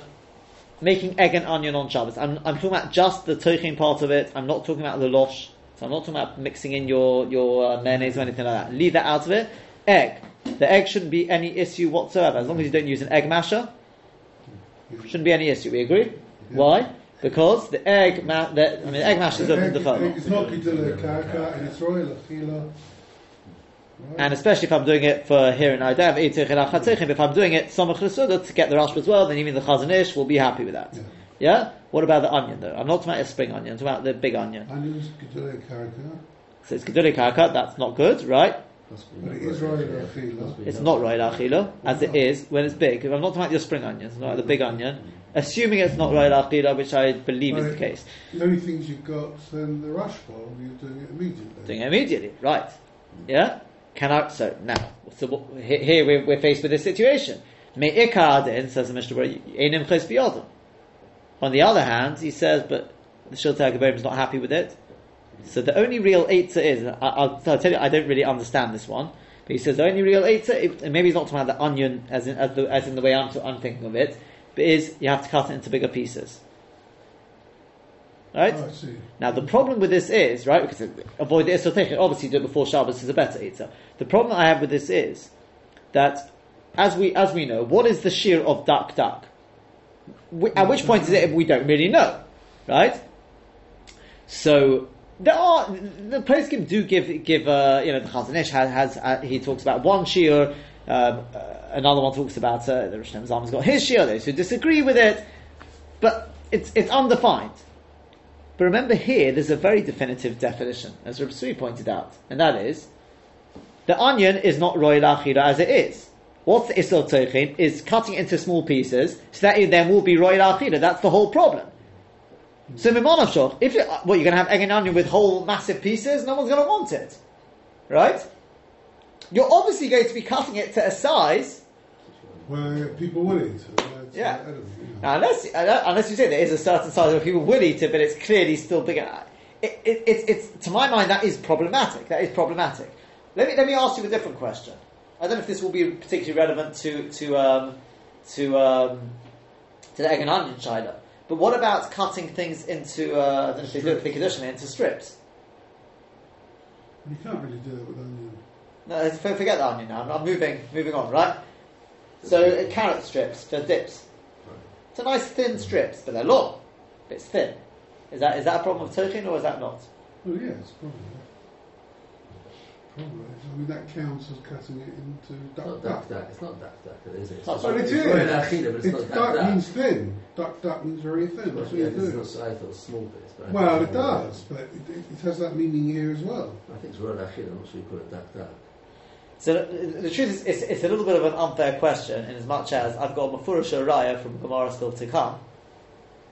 making egg and onion on Shabbos. I'm, I'm talking about just the toichin part of it. I'm not talking about the losh. So I'm not talking about mixing in your your uh, mayonnaise or anything like that. Leave that out of it. Egg. The egg shouldn't be any issue whatsoever as long as you don't use an egg masher. Shouldn't be any issue. We agree. Why? Because the egg, ma- the, I mean, the egg masher is open the phone. It's not Gidule Karka and it's Royal Achila. And especially if I'm doing it for here in now, if I'm doing it Samach Resuda to get the Rashba as well, then even the Chazon Ish will be happy with that. Yeah. Yeah? What about the onion though? I'm not talking about a spring onion, I'm talking about the big onion. Onions, Gidule Karka, So it's Gedule Karaka, that's not good, right? but it is Royal Achila. It's not Royal Achila, as it is when it's big. If I'm not talking about your spring onions, I'm talking about the big onion, assuming it's not Royal Achila, which I believe is the case. The only things you've got then the rush bowl, you're doing it immediately. Doing it immediately, right? Mm. Yeah. Can I? So now, so here we're, we're faced with this situation. Says the Mishnah. On the other hand, he says, but the Shiltei Hagiborim is not happy with it. So the only real eitzah is, I, I'll, I'll tell you, I don't really understand this one. But he says the only real eitzah, and maybe he's not talking about the onion as in, as, the, as in the way I'm, I'm thinking of it, but is you have to cut it into bigger pieces. Right? Oh. Now the problem with this is right because avoid the esoteric. Obviously, do it before Shabbos is a better eater. The problem I have with this is that as we as we know, what is the shear of dak dak? Wh- At which point is it? We don't really know, right? So there are the poskim do give give uh, you know the Chazon Ish has, has uh, he talks about one shear. Um, uh, another one talks about uh, the Rosh Hashanah's got his shear. Those who disagree with it, but it's it's undefined. But remember here, there's a very definitive definition, as Rabbi Sui pointed out, and that is, the onion is not royal achira as it is. What's the toichin is cutting it into small pieces, so that it then will be royal achira. That's the whole problem. So Mimanav Shoch, if you what you're going to have egg and onion with whole massive pieces, no one's going to want it, right? You're obviously going to be cutting it to a size Where people will eat it. Yeah. uh, edible, you know. Now, unless, unless you say there is a certain size where people will eat it, but it's clearly still big. It, it, it's, it's, to my mind, that is problematic. That is problematic. Let me, let me ask you a different question. I don't know if this will be particularly relevant to, to, um, to, um, to the egg and onion china. But what about cutting things into, uh, I don't know if they do it for into strips? You can't really do it with onion. No, forget the onion now. I'm, I'm moving, moving on, right? So, uh, carrot strips for dips. It's a nice thin strips, but they're long. But it's thin. Is that is that a problem of tochin or is that not? Oh yes, probably. Probably. I mean that counts as cutting it into It's duck not duck. duck duck. It's not duck duck, is it? It's not- But it it's is. But it's, It's not duck duck duck. means thin. Duck duck means very thin. That's what yeah, you this is do. not, so I thought small bits. But Well, it does, but it, it, it has that meaning here as well. I think it's Royal Achila. I'm not sure you call it duck duck. So the, the truth is, it's, it's a little bit of an unfair question in as much as I've got a Mafurish Raya from Gemara still to come,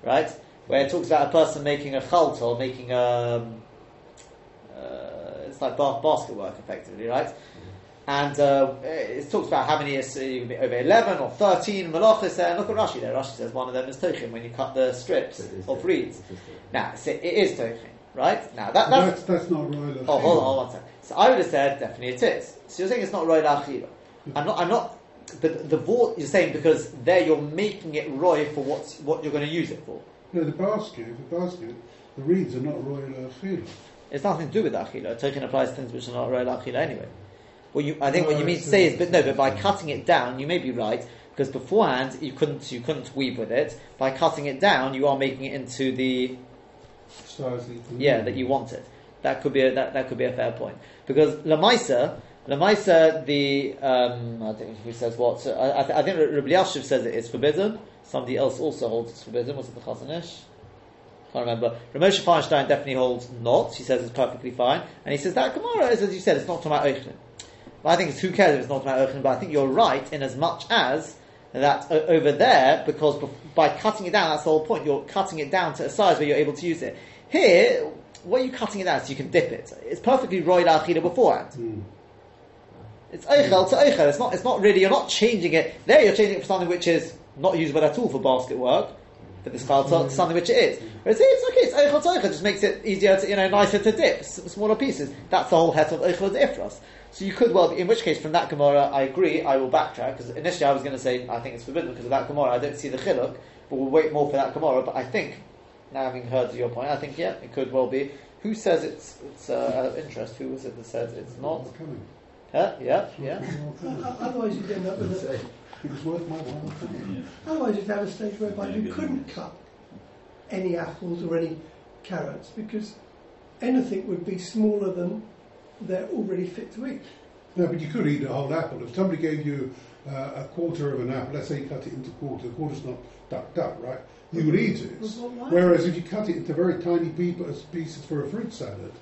right? Where it talks about a person making a chaltol, making a, um, uh, it's like ba- basket work effectively, right? And uh, it talks about how many is uh, you can be over 11 or 13 malachis there. And look at Rashi there. Rashi says one of them is tochen when you cut the strips of reeds. It is duck. Now, so it is tochen, right? Now, that, that's, that's, that's not royal. Oh, hold on, hold on one second. So I would have said definitely it is. So you're saying it's not roy la'achira. I'm not. I'm not. But the vort you're saying because there you're making it roy for what's what you're going to use it for. No, the basket, the basket, the reeds are not royal achila. It's nothing to do with achila. Token applies to things which are not roy la'achila anyway. Well, you, I think what you mean to say is, but no, but by cutting it down, you may be right because beforehand you couldn't you couldn't weave with it. By cutting it down, you are making it into the Size that you Yeah, that you want it. That could be a, that, that could be a fair point because Lamaisa, Lamaisa, the um, I think who says what? I, I, th- I think Rabbi Yashiv says it is forbidden. Somebody else also holds it's forbidden. Was it the Chazon Ish? can't remember. Ramosha Feinstein definitely holds not. He says it's perfectly fine, and he says that Gemara is, as you said, it's not talking about Eichlin. But I think it's who cares if it's not talking about Eichlin. But I think you're right in as much as that o- over there, because by cutting it down, that's the whole point. You're cutting it down to a size where you're able to use it. Here, what are you cutting it out so you can dip it? It's perfectly roid achida beforehand. Mm. It's eichel to eichel. It's not. It's not really. You're not changing it. There, you're changing it for something which is not usable at all for basket work. For this chal to something which it is. Whereas here, it's okay. It's eichel to eichel. Just makes it easier to, you know, nicer to dip. S- smaller pieces. That's the whole het of eichel to ifras. So you could well. In which case, from that gemara, I agree. I will backtrack because initially I was going to say I think it's forbidden because of that gemara. I don't see the chiluk, but we'll wait more for that gemara. But I think now having heard your point, I think yeah, it could well be. Who says it's it's uh, of interest? Who was it that says it's not? Coming. Huh? Yeah, yeah. O- o- Otherwise, you'd end up with a, It was worth my while. Yeah. otherwise you'd have a stage whereby you couldn't cut any apples or any carrots because anything would be smaller than they're already fit to eat. No, but you could eat a whole apple. If somebody gave you uh, a quarter of an apple, let's say you cut it into quarter, the quarter's not ducked up, right? You would eat it. Whereas if you cut it into very tiny pieces, pieces for a fruit salad,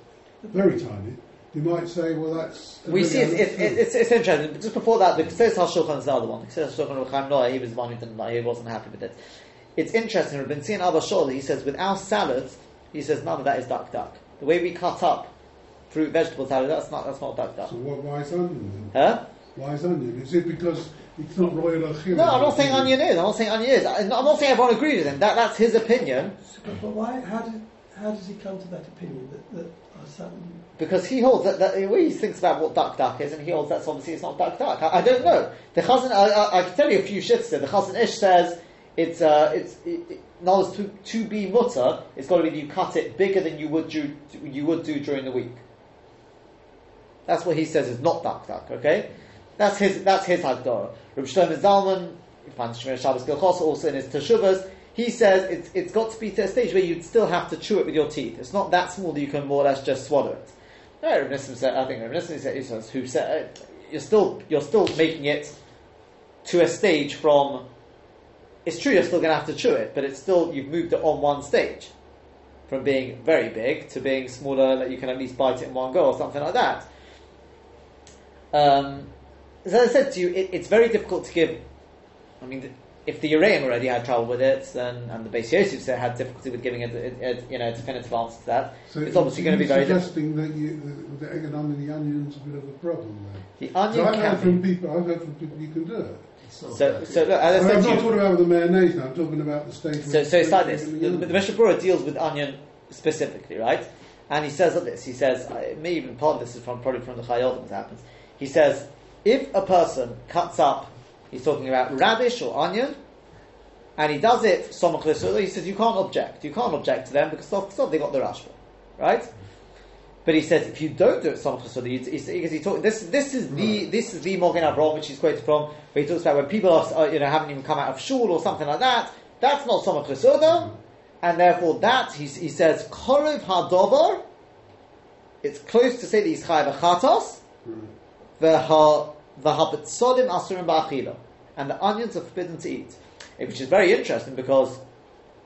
very tiny, you might say, well, that's. We see it's, really it's, it's, it's, it's interesting. But just before that, the Ktzos HaShulchan is the other one. The Ktzos HaShulchan Chaim Naeh, he was the one who didn't he wasn't happy with it. It's interesting, Rabbi Tzion Abba Shaul, he says, with our salads, he says none of that is dak dak. The way we cut up fruit, vegetable salad, that's not, that's not dak dak. So what, why is onion then? Huh? Why is onion? Is it because it's not royal achille? No, I'm not saying onion is. I'm not saying onion is. I'm not I'm not saying everyone agrees with him. That, that's his opinion. But, but why? How did how does he come to that opinion that that our? Because he holds that, that the he thinks about what dak dak is, and he holds that's obviously it's not dak dak. I, I don't know. The chazan, I, I, I can tell you a few shits there. The Chazon Ish says it's uh, it's it, it, no, to, to be mutter. It's got to be you cut it bigger than you would do you would do during the week. That's what he says is not dak dak. Okay, that's his that's his hagdara. Reb Shlomo Zalman, Shemiras Shabbos Kehilchasa also in his Teshuvas. He says it's, it's got to be to a stage where you'd still have to chew it with your teeth. It's not that small that you can more or less just swallow it. Said, I think Reb said, who said, you're still, you're still making it to a stage from, it's true you're still going to have to chew it, but it's still, you've moved it on one stage. From being very big to being smaller, that you can at least bite it in one go or something like that. Um, as I said to you, it, it's very difficult to give. I mean, th- if the Uraim already had trouble with it, then and the Beis Yosef said had difficulty with giving it, a, a, you know, a definitive answer to that. So it's obviously going to be you're very difficult. suggesting that you, the, the egg and onion, the onion's a bit of a problem then. The So onion I've heard can from be. people. I've heard from people you can do it. It's not So, bad. so look, I as I am not you, talking about the mayonnaise now. I'm talking about the stage. So, so it's like this. The, the the, onion. the Mishnah Berurah deals with onion specifically, right? And he says like this. He says, uh, maybe even part of this is from probably from the Chayyot that happens. He says, if a person cuts up, he's talking about radish or onion, and he does it somach l'sulah, he says you can't object. You can't object to them because they got the rashba, right? But he says if you don't do it somach l'sulah, he- he- because he talk, this this is the this is the Mogen Avram which he's quoted from, where he talks about when people are you know haven't even come out of shul or something like that. That's not somach l'sulah, and therefore that he, he says korov hadover. It's close to say that he's chayav chatos. V'ha- asurim ba'achila. And the onions are forbidden to eat. Eh, Which is very interesting because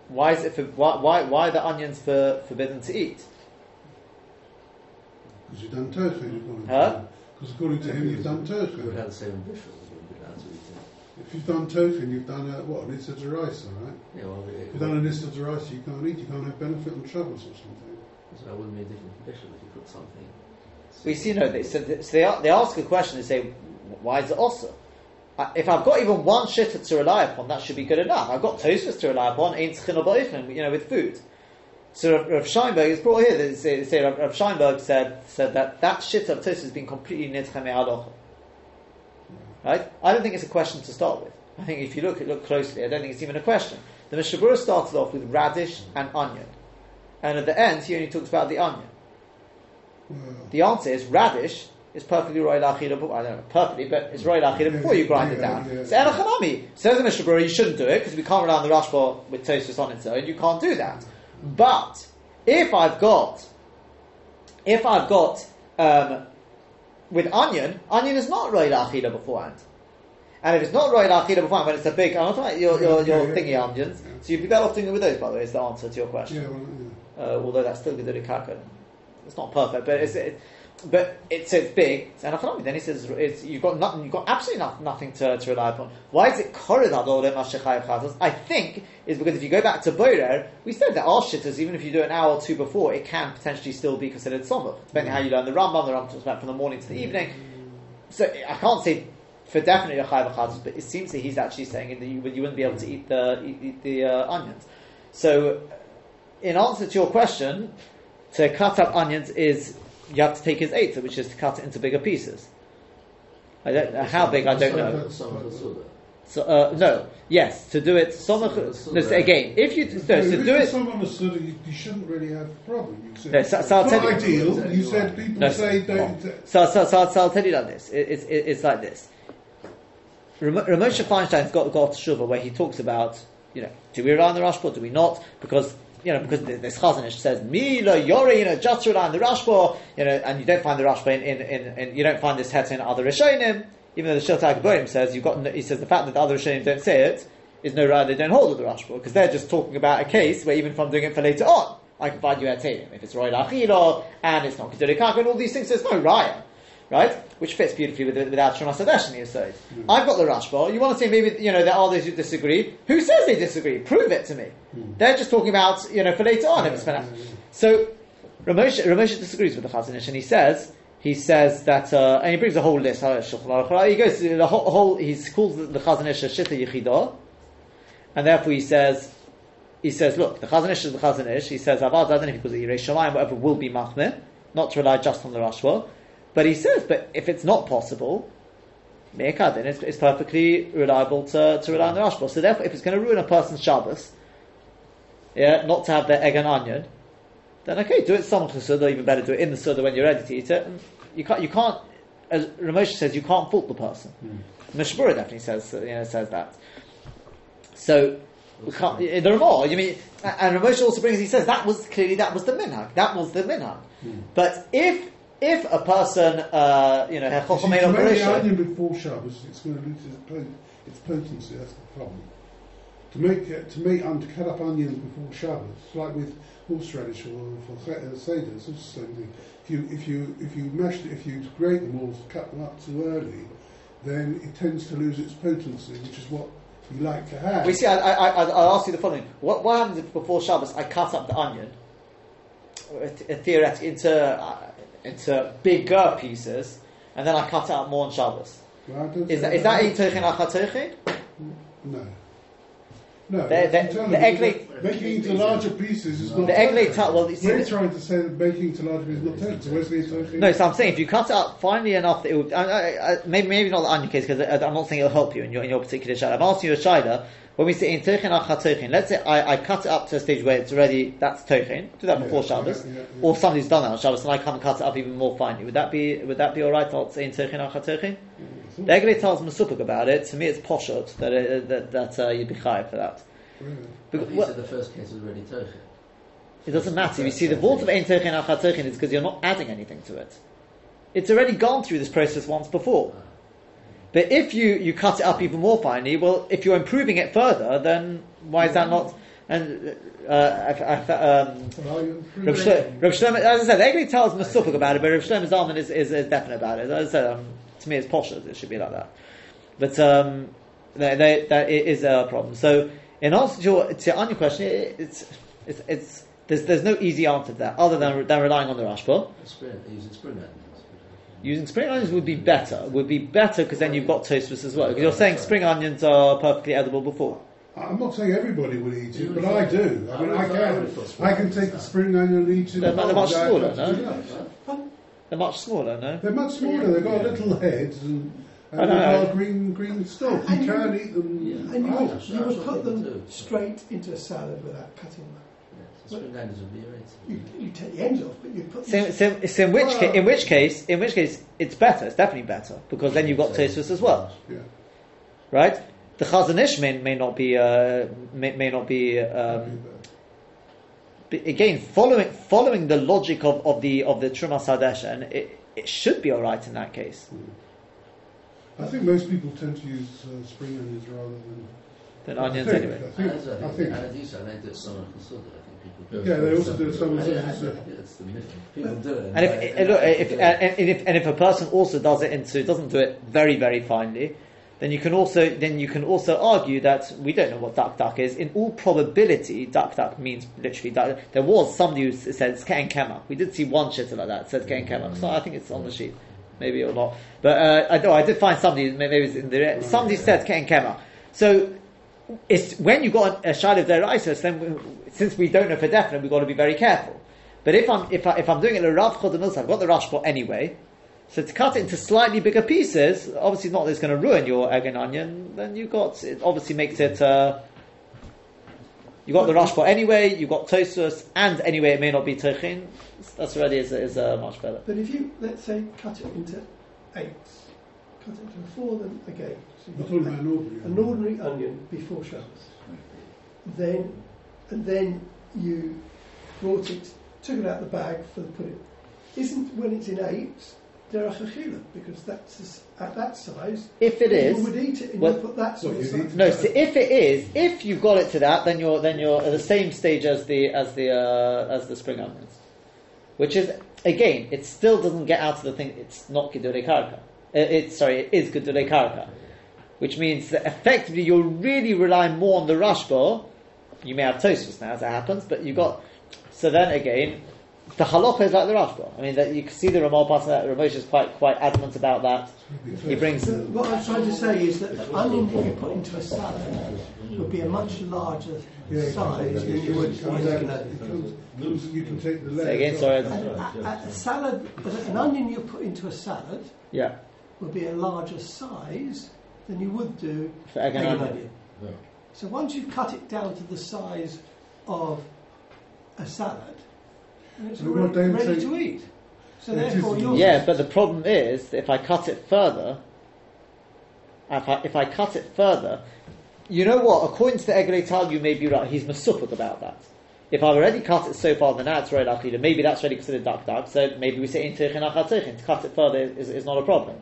why is it for, why, why, why are the onions for, forbidden to eat? Because you've done tofu, according Huh? to him. Because according to him, you've done We tofu. would have the same ambition. We would be allowed to eat it. If you've done tofu, and you've done a, what, an issa to rice, all right? Yeah, well, we, If you've done an issa to rice, you can't eat. You can't have benefit on Shabbos or something. so that wouldn't be a different condition if you put something. We see no. They, so they, so they, they ask a question. They say, why is it also? If I've got even one shitta to rely upon, that should be good enough. I've got Tosfos to rely upon, ain't you know, with food. So Rav, Scheinberg is brought here. They say, Rav, Scheinberg said said that that shitta of Tosfos has been completely nidchem me'alocha. Right? I don't think it's a question to start with. I think if you look look closely, I don't think it's even a question. The Mishnah Berurah started off with radish and onion, and at the end he only talks about the onion. Well, The answer is radish is perfectly roy lachida. I don't know perfectly, but it's roy lachida before you grind it Yeah, down. yeah. So erachanami says the Mishnah Berurah, you shouldn't do it because we can't rely on the rashba with Tosfos on its own. You can't do that. But if I've got, if I've got um, with onion, onion is not roy lachida beforehand. And if it's not royal achila, fine. When it's a big, I'm not talking about your your, your Yeah, yeah, thingy yeah. onions. Yeah. So you'd be better off doing it with those. By the way, is the answer to your question. Yeah, well, yeah. Uh, although that's still good kaka. It's not perfect, but it's it, but it's it's big. And I then he says it's, you've got nothing. You've got absolutely not, nothing to, to rely upon. Why is it korid? I think is because if you go back to Borer, we said that all shitters, even if you do an hour or two before, it can potentially still be considered somach, depending how you learn the Rambam. The Rambam talks about from the morning to the evening. So I can't say for definitely a chayv chatas, but it seems that he's actually saying that you, you wouldn't be able to eat the eat, eat the uh, onions. So in answer to your question, to cut up onions is you have to take his eighth, which is to cut it into bigger pieces. I don't know how big. I don't know. Some of the Suda. So uh, no, yes, to do it. Somach, no, so again, if you no, if to do it. someone it, you, you shouldn't really have a problem. You said, No, so- so I'll it's tell not you- ideal. You said people No, say don't. So, so, so, so I'll tell you like this. It, it's, it, it's like this. Ram- Ramosha Feinstein's got got Shuva where he talks about, you know, do we rely on the Rashba, do we not? Because you know, because th- this Chazon Ish says Mila Yori, you know, rely on the Rashba, you know, and you don't find the Rashba in, in, in, you don't find this het in other Rishonim. Even though the Shiltei Hagiborim says you've got, he says the fact that the other Rishonim don't say it is no right they don't hold with the Rashba because they're just talking about a case where even if I'm doing it for later on, I can find you at. If it's Roy Lachilo and it's not Kaka and all these things, there's no Raya. Right? Which fits beautifully with, without Shema Sadesh in the Yisod. I've got the Rashba. You want to say maybe, you know, there are those who disagree. Who says they disagree? Prove it to me. They're just talking about, you know, for later on. if it's for now. So, Ramosha, Ramosha disagrees with the Chazon Ish and he says, he says that, uh, and he brings a whole list. uh, Shulchan Aruch Ra- He goes through the whole, whole he calls the, the Chazon Ish a Shita Yechidah, and therefore he says, he says, look, the Chazon Ish is the Chazon Ish. He says, Avad Zadan, because of Yerei Shamayim, whatever will be Machmir, not to rely just on the Rashba. But he says, but if it's not possible, then it's, it's perfectly reliable to, to rely on the Rashba. So therefore, if it's going to ruin a person's Shabbos, yeah, not to have their egg and onion, then okay, do it some Suda, even better do it in the Suda when you're ready to eat it. And you can't, you can't, as Ramosha says, you can't fault the person. Mishnah Berurah definitely says, you know, says that. So, we can't, eh, there are more. You mean, and Ramosha also brings. He says that was clearly that was the minhag. That was the minhag. But if if a person, uh, you know, You Chacham to make the onion before Shabbos, it's going to lose its, its potency. That's the problem. To make it, to make and to cut up onions before Shabbos, like with horseradish or for uh, seders, it's the same thing. If you if you if you mash it, if you grate them or cut them up too early, then it tends to lose its potency, which is what you like to have. we see. I, I, I, I'll ask you the following: What, what happens if before Shabbos I cut up the onion, uh, th- theoretically into uh, into bigger pieces, and then I cut up more on Shabbos? Well, Is that is that a teichin achat teichin? No. No. The- the- I'm the egg because lay- making into larger pieces is not. The egg lay technical. tart. Well, you see, We're trying to say that making into larger pieces is not technical. Where's the technical? No, so I'm saying if you cut it up finely enough that it would, I, I, I, maybe maybe not the onion case because I'm not saying it'll help you in your in your particular shayla. I'm asking you a shayla when we say in teichin achat teichin. Let's say I, I cut it up to a stage where it's already that's teichin. Do that before Yeah, Shabbos, yeah, yeah, yeah. or somebody's done that on Shabbos and I come and cut it up even more finely. Would that be would that be all right? I'll say in teichin achat teichin. The Egley tells Masupik about it. To me, it's poshut that it, that that uh, you'd be chayiv for that. Really? I Because, you well, said the first case was already Tocha. It doesn't matter. You see, the vault of Ein Teichin Achat Teichin is because you're not adding anything to it. It's already gone through this process once before. But if you, you cut it up even more finely, well, if you're improving it further, then why is that not? And uh, I, I, um, Rav Shlomo, as I said, Egli tells Masupik about it, but Rav Shlomo Zalman is, is, is definite about it. As I said, um, to me, it's posh. It should be like that. But um, they, they, that it is a problem. So, in answer to your, to answer your question, it, it's, it's, it's there's, there's no easy answer to that other than, than relying on the Rashba. Spring, using spring onions. Using spring onions would be better. Would be better because then you've got Tosfos as well. Because you're saying spring onions are perfectly edible before. I'm not saying everybody would eat it, but I do. I I mean, I have thought- I would have can. I can take the spring onion and eat it. They're- they're much smaller, no? They're much smaller, no? They're much smaller. They've got little heads and, I and know. they've green green stuff. You And you- can eat them. Yeah. And you, whole. would- you would put them Too. straight into a salad without cutting them. Yeah, so would be your You, rating. you take the ends off, but you put them. So, so, so in which ca- in which case in which case it's better. It's definitely better because then you've got Tosfos as well. Yeah. right? The Chazon Ish may, may not be uh, may, may not be um, but again following following the logic of, of the of the Trumas Hadeshen, and it, it should be all right in that case. I think most people tend to use uh, spring onions rather than Than onions think- anyway. I think, As I I think, think I do so, and they do it some I think. Yeah, they also do it some Yeah, the- I It's the myth. People do it. And if, and look, if, and, and if and if a person also does it into doesn't do it very very finely, then you can also then you can also argue that we don't know what dak dak is. In all probability, dak dak means literally duck. There was somebody who said it's ken kema. We did see one shitter like that said ken kema. So I think it's on the sheet, maybe or not. But uh, I I did find somebody maybe it was in the somebody said ken kema. So it's when you got a shad of derisos, then we, since we don't know for definite, we've got to be very careful. But if I'm if, I, if I'm doing it a rav chodemilsa, I've got the rushpot anyway. So to cut it into slightly bigger pieces, obviously not that it's going to ruin your egg and onion. Then you got it obviously makes it. Uh, you got the rush pot anyway. You've got Tosfos, and anyway it may not be tochin. That's already is, is uh, much better. But if you, let's say, cut it into eights, cut it into four, then again, so you've got an ordinary. an ordinary onion before Shabbos. Then, and then you brought it, took it out of the bag for the pudding. Isn't when it's in eights, derech achila, because that's as- at that size. If it You would eat it and well- you put that sort What, of size. No, so if it is, if you've got it to that, then you're then you're at the same stage as the as the uh, as the spring onions, which is again, it still doesn't get out of the thing. It's not gedule karka. Uh, It's sorry, it is gedule karka, which means that effectively you're really relying more on the rashba. You may have Tosfos now, as it happens, but you've got so then again. The halacha is like the rashba. I mean, that you can see the Ramal passing that. Ramosh is quite quite adamant about that. He brings So what I'm trying to say is that the onion that you put into a salad would be a much larger Yeah, size comes- than you would it comes with out- a it comes- comes- You can take the Say again, sorry. A, a, a salad, an onion you put into a salad Yeah, would be a larger size than you would do for egg and onion. onion. Yeah. So once you've cut it down to the size of a salad, then it's Well, ready, ready to eat. So Yeah, it therefore, is- you're Yeah, but the problem is if I cut it further, if I, if I cut it further, you know what? According to the Eglei Tal, you may be right. He's masupuk about that. If I've already cut it so far, then that's it's royal achila. Maybe that's already considered dak dak. So maybe we say in teichin achatechin. To cut it further is, is not a problem.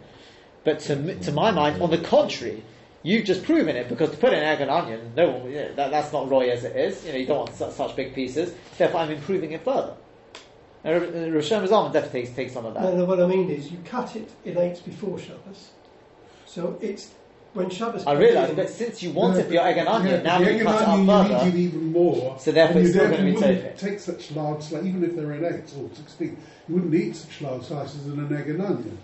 But to, to my mind, on the contrary, you've just proven it because to put in egg and onion, no one, you know, that, that's not roy as it is. You know, you don't want such, such big pieces. Therefore, I'm improving it further. And Rosh Hashanah definitely takes, takes some of that. No, no, what I mean is you cut it in eights before Shabbos. So it's when Shabbos I realise, but since you wanted No, the egg and yeah, onion, now the we cut it onion up you further. need even more. So therefore it's you still gonna be wouldn't taken. take such large, sli- even if they're in eights or sixteen, you wouldn't eat such large slices in an egg and onion.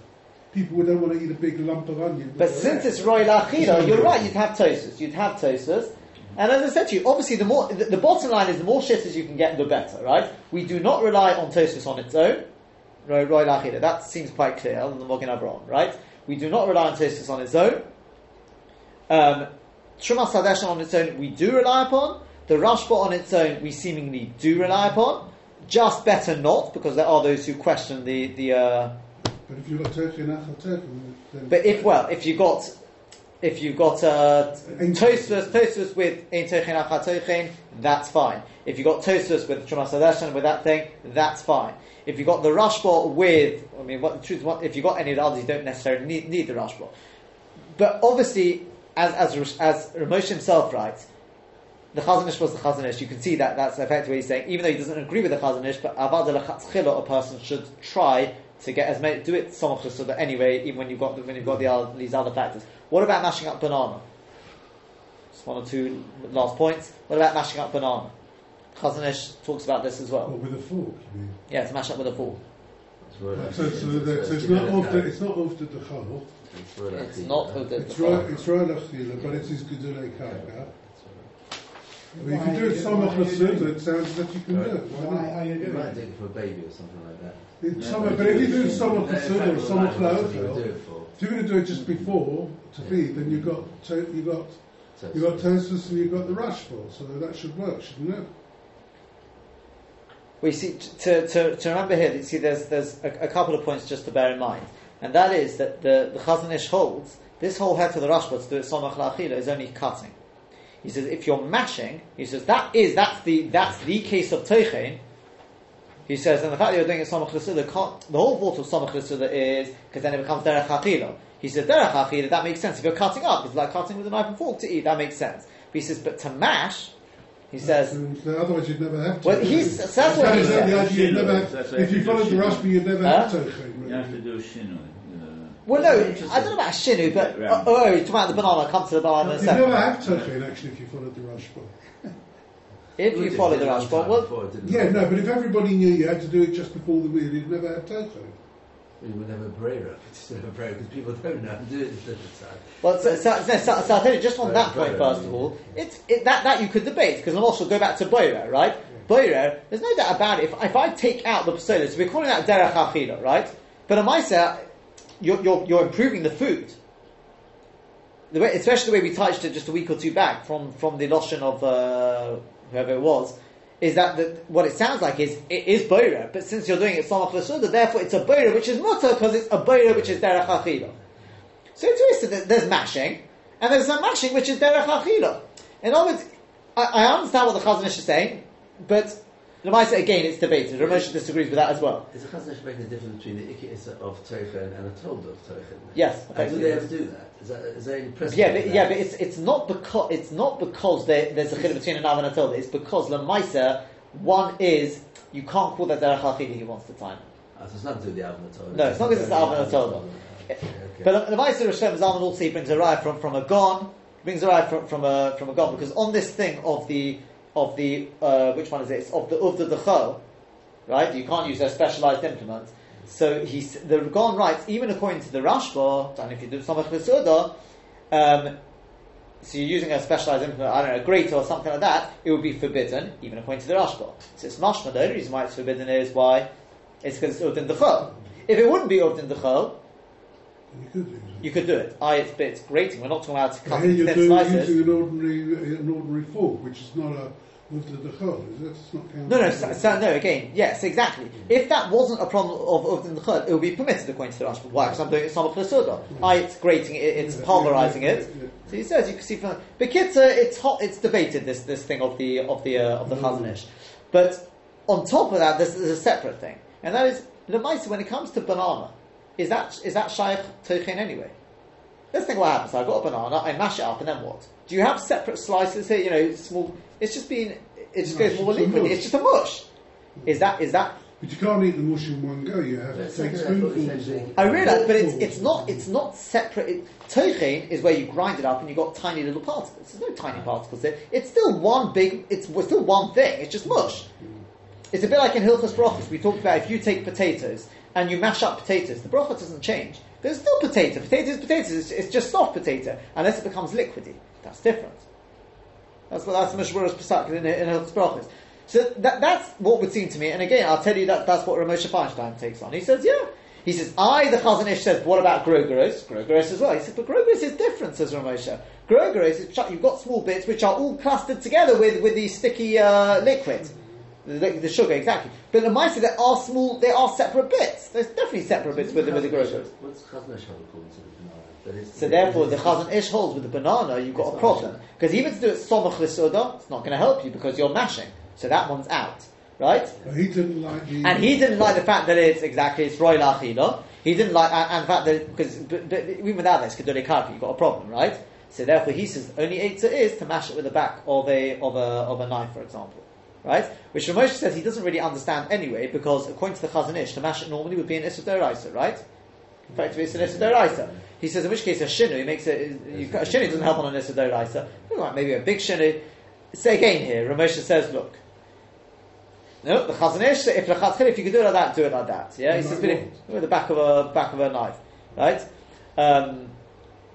People would don't want to eat a big lump of onion. But since egg. it's royal achila, you're right. You'd have Tosfos. You'd have Tosfos. And as I said to you, obviously the more the, the bottom line is the more shitters you can get, the better, right? We do not rely on Tosfos on its own. Roy-. That seems quite clear on the Mogen Avraham, right? We do not rely on Tosfos on its own. Um, Trumas Hadeshen on its own, we do rely upon. The Rashba on its own, we seemingly do rely upon. Just better not, because there are those who question the the. Uh, But if you've got turkey and achal turkey, then But if well, if you got if you've got uh, a Tosfos Tosfos with ein tochin achat that's fine. If you've got Tosfos with hadeshan with that thing, that's fine. If you've got the rushbot with, I mean, what the truth is, if you've got any of the others, you don't necessarily need, need the rushbot. But obviously, as as as Ramosh himself writes, the Chazon Ish was the Chazon Ish. You can see that that's effectively what he's saying. Even though he doesn't agree with the Chazon Ish, but avad a person should try to get as many, do it somewhat so that anyway, even when you've got the, when you've got the other, these other factors. What about mashing up banana? Just one or two last points. What about mashing up banana? Chazon Ish talks about this as or well. with a fork, you mean? Yeah, to mash up with a fork. It's royal So, so, achila, so it's not after, it's not after the chal. It's royal It's achila. not with the. It's it's royal achila, but it is gedulei karka. I mean, if you do it samach l'suda, it sounds that you can do it. Why Why are you You might do it for a baby or something like that. It's samach- but if you do samach In l'suda fact, or samach what you do la'ochel, it for. if you're going to do it just before to feed, then you've got to, you've got So you've got Tosfos and you've got the rashful, so that should work, shouldn't it? We see to, to, to remember here. You see, there's there's a, a couple of points just to bear in mind, and that is that the the Chazon Ish holds this whole head to the Rashba to do it somach la'achila is only cutting. He says if you're mashing, he says that is that's the that's the case of teichen. He says, and the fact that you're doing it samach l'suda, the whole thought of samach l'suda is because then it becomes derech achila. He says, derech achila, that makes sense. If you're cutting up, it's like cutting with a knife and fork to eat, that makes sense. But he says, but to mash, he says, So otherwise you'd never have to. Well, he's- that's what he That's said. idea, you'd never That's have, what if you he followed the said. Rashba, you'd never Huh? have Tochen. You have to do a shinoi. Uh, well, no, I don't know about shinu, but Round. oh, oh, you're talking about the banana. Come to the banana in a You'd never second. have Tochen actually if you followed the Rashba. If you follow the Rashba, well, Yeah, no, but if everybody knew you had to do it just before the wheel, you'd never have Tochen. We would have a Brera, just have a Brera, because people don't know how to do it at the time. Well, so, so, so, so, so I'll tell you just on Right, that first of all, it's it, that that you could debate because I'm also go back to Boira, right? Boira, there's no doubt about it. If, if I take out the psola, so we're calling that derech achila, right? But a Maisa, you're, you're you're improving the food. The way, especially the way we touched it just a week or two back from from the lotion of uh, whoever it was, is that the, what it sounds like is it is boira, but since you're doing it samach l'suda, therefore it's a boira which is mutter because it's a boira which is derech achila. So it's that there's mashing, and there's some mashing which is derech achila. In other words, I, I understand what the Chazon Ish is saying, but Lamaisa again it's debated. Ramesh disagrees with that as well. Is the Chazon making the difference between the Ikki of Tochen and a Told of Tochen? Yes, And do they ever do that? Is, that, is there any precedent? Yeah, but, yeah, but it's it's not because it's not because there, there's a chiluk between an Av and a Toda. It's because Lamaisa one is you can't call that derech achila he wants to time. Ah, so it's not to do the Alvin Told. No, it's not because it's the Alvin Told. But the Maisa Rosh Zalman also he brings a raya from, from a gon, brings a raya from, from a from a gon because on this thing of the of the uh, which one is it? It's of the of the dechol, right? You can't use a specialized implement. So he's the gon writes even according to the Rashba, and if you do samach v'suda, um, so you're using a specialized implement, I don't know, a grater or something like that, it would be forbidden, even according to the Rashba. So it's mashma. The only reason why it's forbidden is why it's because it's uvdin dechol. If it wouldn't be uvdin dechol, You could use it. you could do it. I, it's, but it's grating. We're not talking about cutting here you're thin doing, slices. using an ordinary, an ordinary fork, which is not a with the dechol, is it? It's not counted. No, no, so, so, no. Again, yes, exactly. If that wasn't a problem of of the chud, it would be permitted according to the Rashba. Why? Because I'm doing it some for I, it's grating it, it's Yeah, pulverizing yeah, it. yeah. So he says you can see from. But kids, it's hot. It's debated this this thing of the of the uh, of the Mm. Chazon Ish. But on top of that, there's, there's a separate thing, and that is the mice. When it comes to banana, is that is that shaykh tochin anyway? Let's think what happens. I've got a banana, I mash it up, and then what? Do you have separate slices here? You know, small. It's just been. It just No, goes more it's liquid. It's just a mush. Is that is that? But you can't eat the mush in one go. You have to take something I thought you spoonfuls. I realise, but it's it's not it's not separate. It, Tochin is where you grind it up and you have got tiny little particles. There's no tiny particles there. It's still one big. It's, it's still one thing. It's just mush. It's a bit like in Hilchas Brachas. We talked about if you take potatoes and you mash up potatoes, the bracha doesn't change. There's still potato. Potato is potato. It's, it's just soft potato unless it becomes liquidy. That's different. That's what that's Mishmur's Pesach in, in Brachas. So that, that's what would seem to me. And again, I'll tell you that that's what Ramosha Feinstein takes on. He says, yeah. He says, I, the Chazon Ish, says, what about Grogeros? Grogeros as well. He says, but Grogeros is different, says Ramosha. Grogeros is, you've got small bits which are all clustered together with, with the sticky uh, liquid. The, the sugar, exactly. But the mice, there are small, they are separate bits. There's definitely separate bits with, the- with the Grogeros. What's Chazon hold according to the banana? That is, So therefore, the Chazon Ish holds with the banana, you've got a problem. Because even to do it somach l'soda, it's not going to help you because you're mashing. So that one's out. Right? But he didn't like the. And he didn't like the fact that it's exactly it's royal achila. He didn't like and, and the fact that because but, but even without this kedule karka, you've got a problem, right? So therefore, he says only eitzah is to mash it with the back of a of a of a knife, for example, right? Which Ramosh says he doesn't really understand anyway, because according to the Chazon Ish, to mash normally would be an issa right? Effectively, it's an issa. He says in which case a shinu he makes it you, a shinu doesn't help on an issa d'oraisa. Maybe a big shinu. Say again here, Ramosh says, look. No, the Chazon Ish, if the if you could do it like that, do it like that. Yeah, he says, with the back of a back of a knife, right? Um,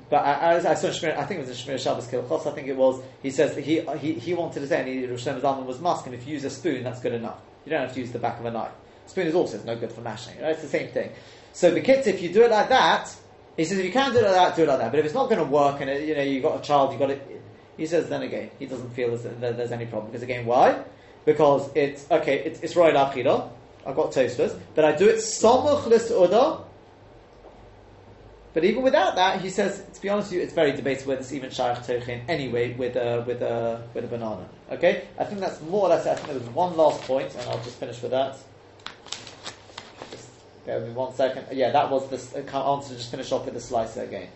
but I, I, I saw Shmir, I think it was in Shemiras Shabbos Kehilchasa, I think it was. He says he he, he wanted to say, and he, Rosh Zalman was musk, and if you use a spoon, that's good enough. You don't have to use the back of a knife. Spoon is also no good for mashing. Right? It's the same thing. So the kids, if you do it like that, he says if you can do it like that, do it like that. But if it's not going to work, and it, you know you've got a child, you've got it. He says then again, he doesn't feel that there's any problem because again, why? Because it's okay. It's, it's achila. I've got toasters, but I do it somuch l'su'udah. But even without that, he says, to be honest with you, it's very debatable whether it's even shaykh tochin anyway with a, with a, with a banana. Okay? I think that's more or less. I think there was one last point, and I'll just finish with that. Just me one second. Yeah, that was the. to just finish off with the slicer again.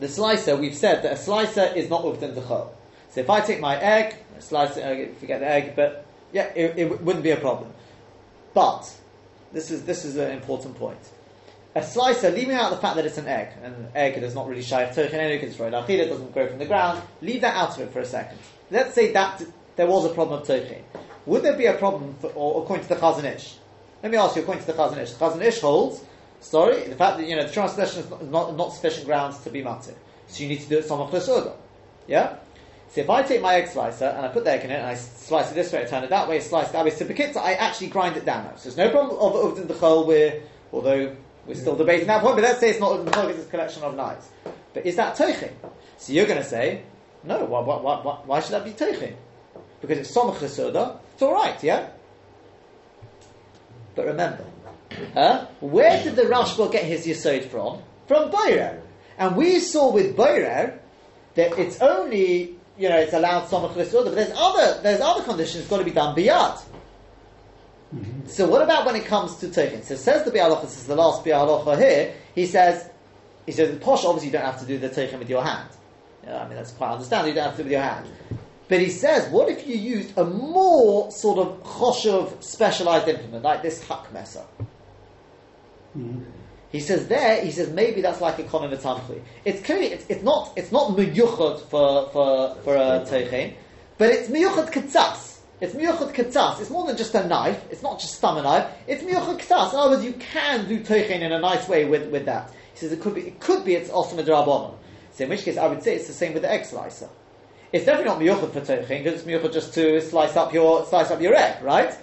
The slicer, we've said that a slicer is not uvdin dechol. So if I take my egg, slice it, forget the egg, but yeah, it, it wouldn't be a problem. But this is this is an important point. A slicer, leaving out the fact that it's an egg, and an egg is not really shy of it's roid achila, it doesn't grow from the ground. Leave that out of it for a second. Let's say that there was a problem of turkey. Would there be a problem, for, or according to the Chazon Ish? Let me ask you, according to the Chazon Ish, the Chazon Ish holds, sorry, the fact that you know the translation is not, not, not sufficient grounds to be matir, so you need to do it samach l'soda. Yeah. So if I take my egg slicer and I put the egg in it and I slice it this way, I turn it that way, slice it that way, so Bekitza, I actually grind it down. So there's no problem of uvdin dechol where, although we're still debating that point, but let's say it's not it's a collection of knives. But is that teichin? So you're going to say, no, why, why, why, why should that be teichin? Because it's samach l'soda, it's alright, yeah? But remember, huh? where did the Rashba get his Yisod from? From Boirer. And we saw with Boirer that it's only, you know, it's allowed Samach L'Suda, but there's other, there's other conditions got to be done biyad. So what about when it comes to Tochin? So says the Biur Halacha, this is the last Biur Halacha here, he says, he says, in Posh, obviously you don't have to do the Tochin with your hand. Yeah, I mean, that's quite understandable, you don't have to do it with your hand. But he says, what if you used a more sort of choshev specialized implement, like this hakmesa? Mm-hmm. He says there, he says maybe that's like a konim v'tamchli. It's clearly, it's, it's not, it's not miyuchad for, for, for uh, a teichin, but it's miyuchad katzas. It's miyuchad katzas. It's more than just a knife. It's not just thumb knife. It's miyuchad katzas. In other words, you can do teichin in a nice way with, with that. He says it could be, it could be it's also midrabanon. So in which case I would say it's the same with the egg slicer. It's definitely not miyuchad for teichin because it's miyuchad just to slice up your, slice up your egg, right?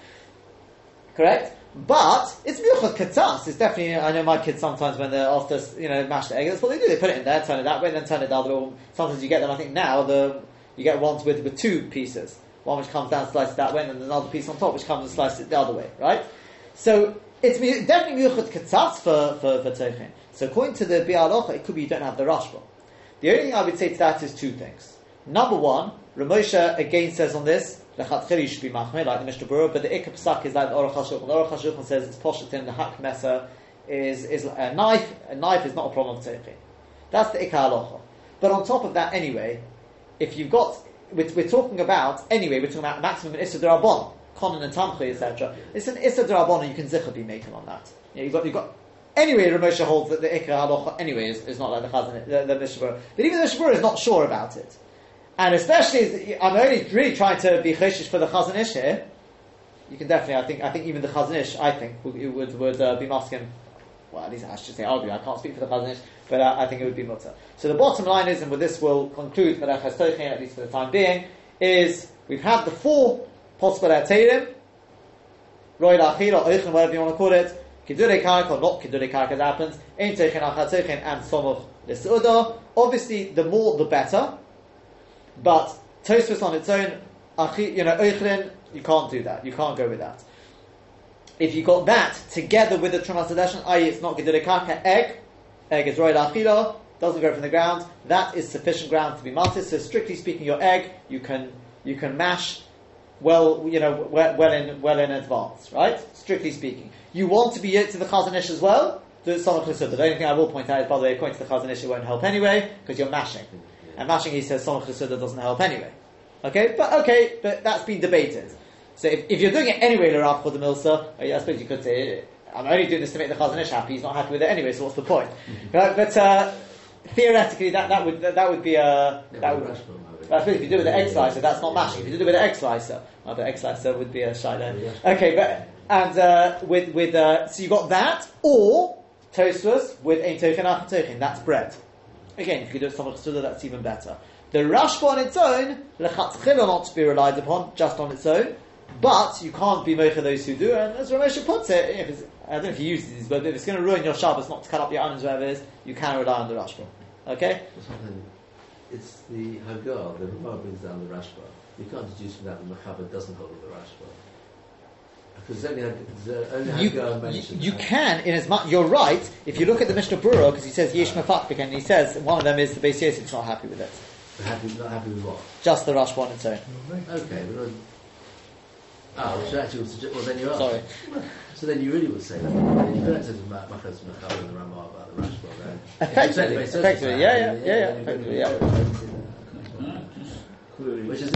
Correct? But it's miyuchad katzas. It's definitely. I know my kids sometimes when they're after you know mash the egg, that's what they do. They put it in there, turn it that way, and then turn it the other way. Sometimes you get them. I think now the you get ones with with two pieces. One which comes down, slices that way, and then another piece on top which comes and slices it the other way. Right? So it's definitely miyuchad katzas for for for teichin. So according to the Biur Halacha, it could be you don't have the rashba. The only thing I would say to that is two things. Number one, Ramosha again says on this, Lechatchili should be machmir, like the Mishnah Berurah, but the Ikka Psak is like the Aruch HaShulchan. The Aruch HaShulchan says it's poshetin, the Hak Mesa is, is a knife. A knife is not a problem of Teichi. That's the Ikka Halacha. But on top of that, anyway, if you've got, we're, we're talking about, anyway, we're talking about maximum Issa Darabon, Conan and Tamchi, etc. It's an Issa Darabon, and you can Zicha be making on that. Know, you've got, you've got, Anyway, Ramosha holds that the Ikka Halacha, anyway, is, is not like the Chazon, the, the But even the Mishnah is not sure about it. And especially, I'm only really trying to be cheshish for the Chazon Ish here. You can definitely, I think, I think even the Chazon Ish, I think, would, would, would uh, be masking. Well, at least I should say i argue. I can't speak for the Chazon but uh, I think it would be mutter. So the bottom line is, and with this we'll conclude Melechas Tochin, at least for the time being, is we've had the four possible Ateirim, Roy Lachila, Oichen, whatever you want to call it, Kidure Karka, or not Kidure Karka as happens, Ein Tochin, Achat Tochin, and Somoch L'Su'udah. Obviously, the more the better. But Tosfos on its own, you know, Oichlin, you can't do that. You can't go with that. If you got that together with the Trumas i.e., it's not Gedure Kaka, egg, egg is Roy Achila, doesn't grow from the ground, that is sufficient ground to be matis. So, strictly speaking, your egg, you can, you can mash well, you know, well, in, well in advance, right? Strictly speaking. You want to be it to the Chazon Ish as well, do of The only thing I will point out is, by the way, according to the Chazon Ish, it won't help anyway, because you're mashing. And mashing, he says, Somach doesn't help anyway. Okay, but okay, but that's been debated. So if, if you're doing it anyway, L'Rav Chod Milsa, I suppose you could say, I'm only doing this to make the Chazon Ish happy, he's not happy with it anyway, so what's the point? Right, but uh, theoretically, that, that would that, that would be a that would. I suppose if you do it with an egg slicer, that's not mashing. If you do it with an egg slicer, well, the egg slicer would be a shiloh. Okay, but and uh, with with uh, so you got that or toastless with ein tochen ach tochen. That's bread. Again, if you do it somewhat that's even better. The rashba on its own, lechatchila not to be relied upon just on its own, but you can't be mocha those who do. And as Ramesha puts it, if it's, I don't know if he uses these, but if it's going to ruin your Shabbos not to cut up your onions, whatever it is, you can rely on the rashba. Okay. It's the Hagar, the Ramah brings down the Rashba. You can't deduce from that that Mechaber doesn't hold with the Rashba. Because only, the only You, Hagar you, mentions you that. can, in as much, you're right, if you look at the Mishnah Berurah, because he says Yesh uh-huh. Mefakbik, and he says one of them is the Beis Yosef's not happy with it. Happy, not happy with what? Just the Rashba on its own. Okay, but Ah, which actually would suggest, well then you are. Sorry. So then you really would say that. You don't say the Machas Machal and the Ramah about the Rashba then. Effectively, effectively, yeah, yeah, yeah, yeah, effectively, yeah. No, just query. Which is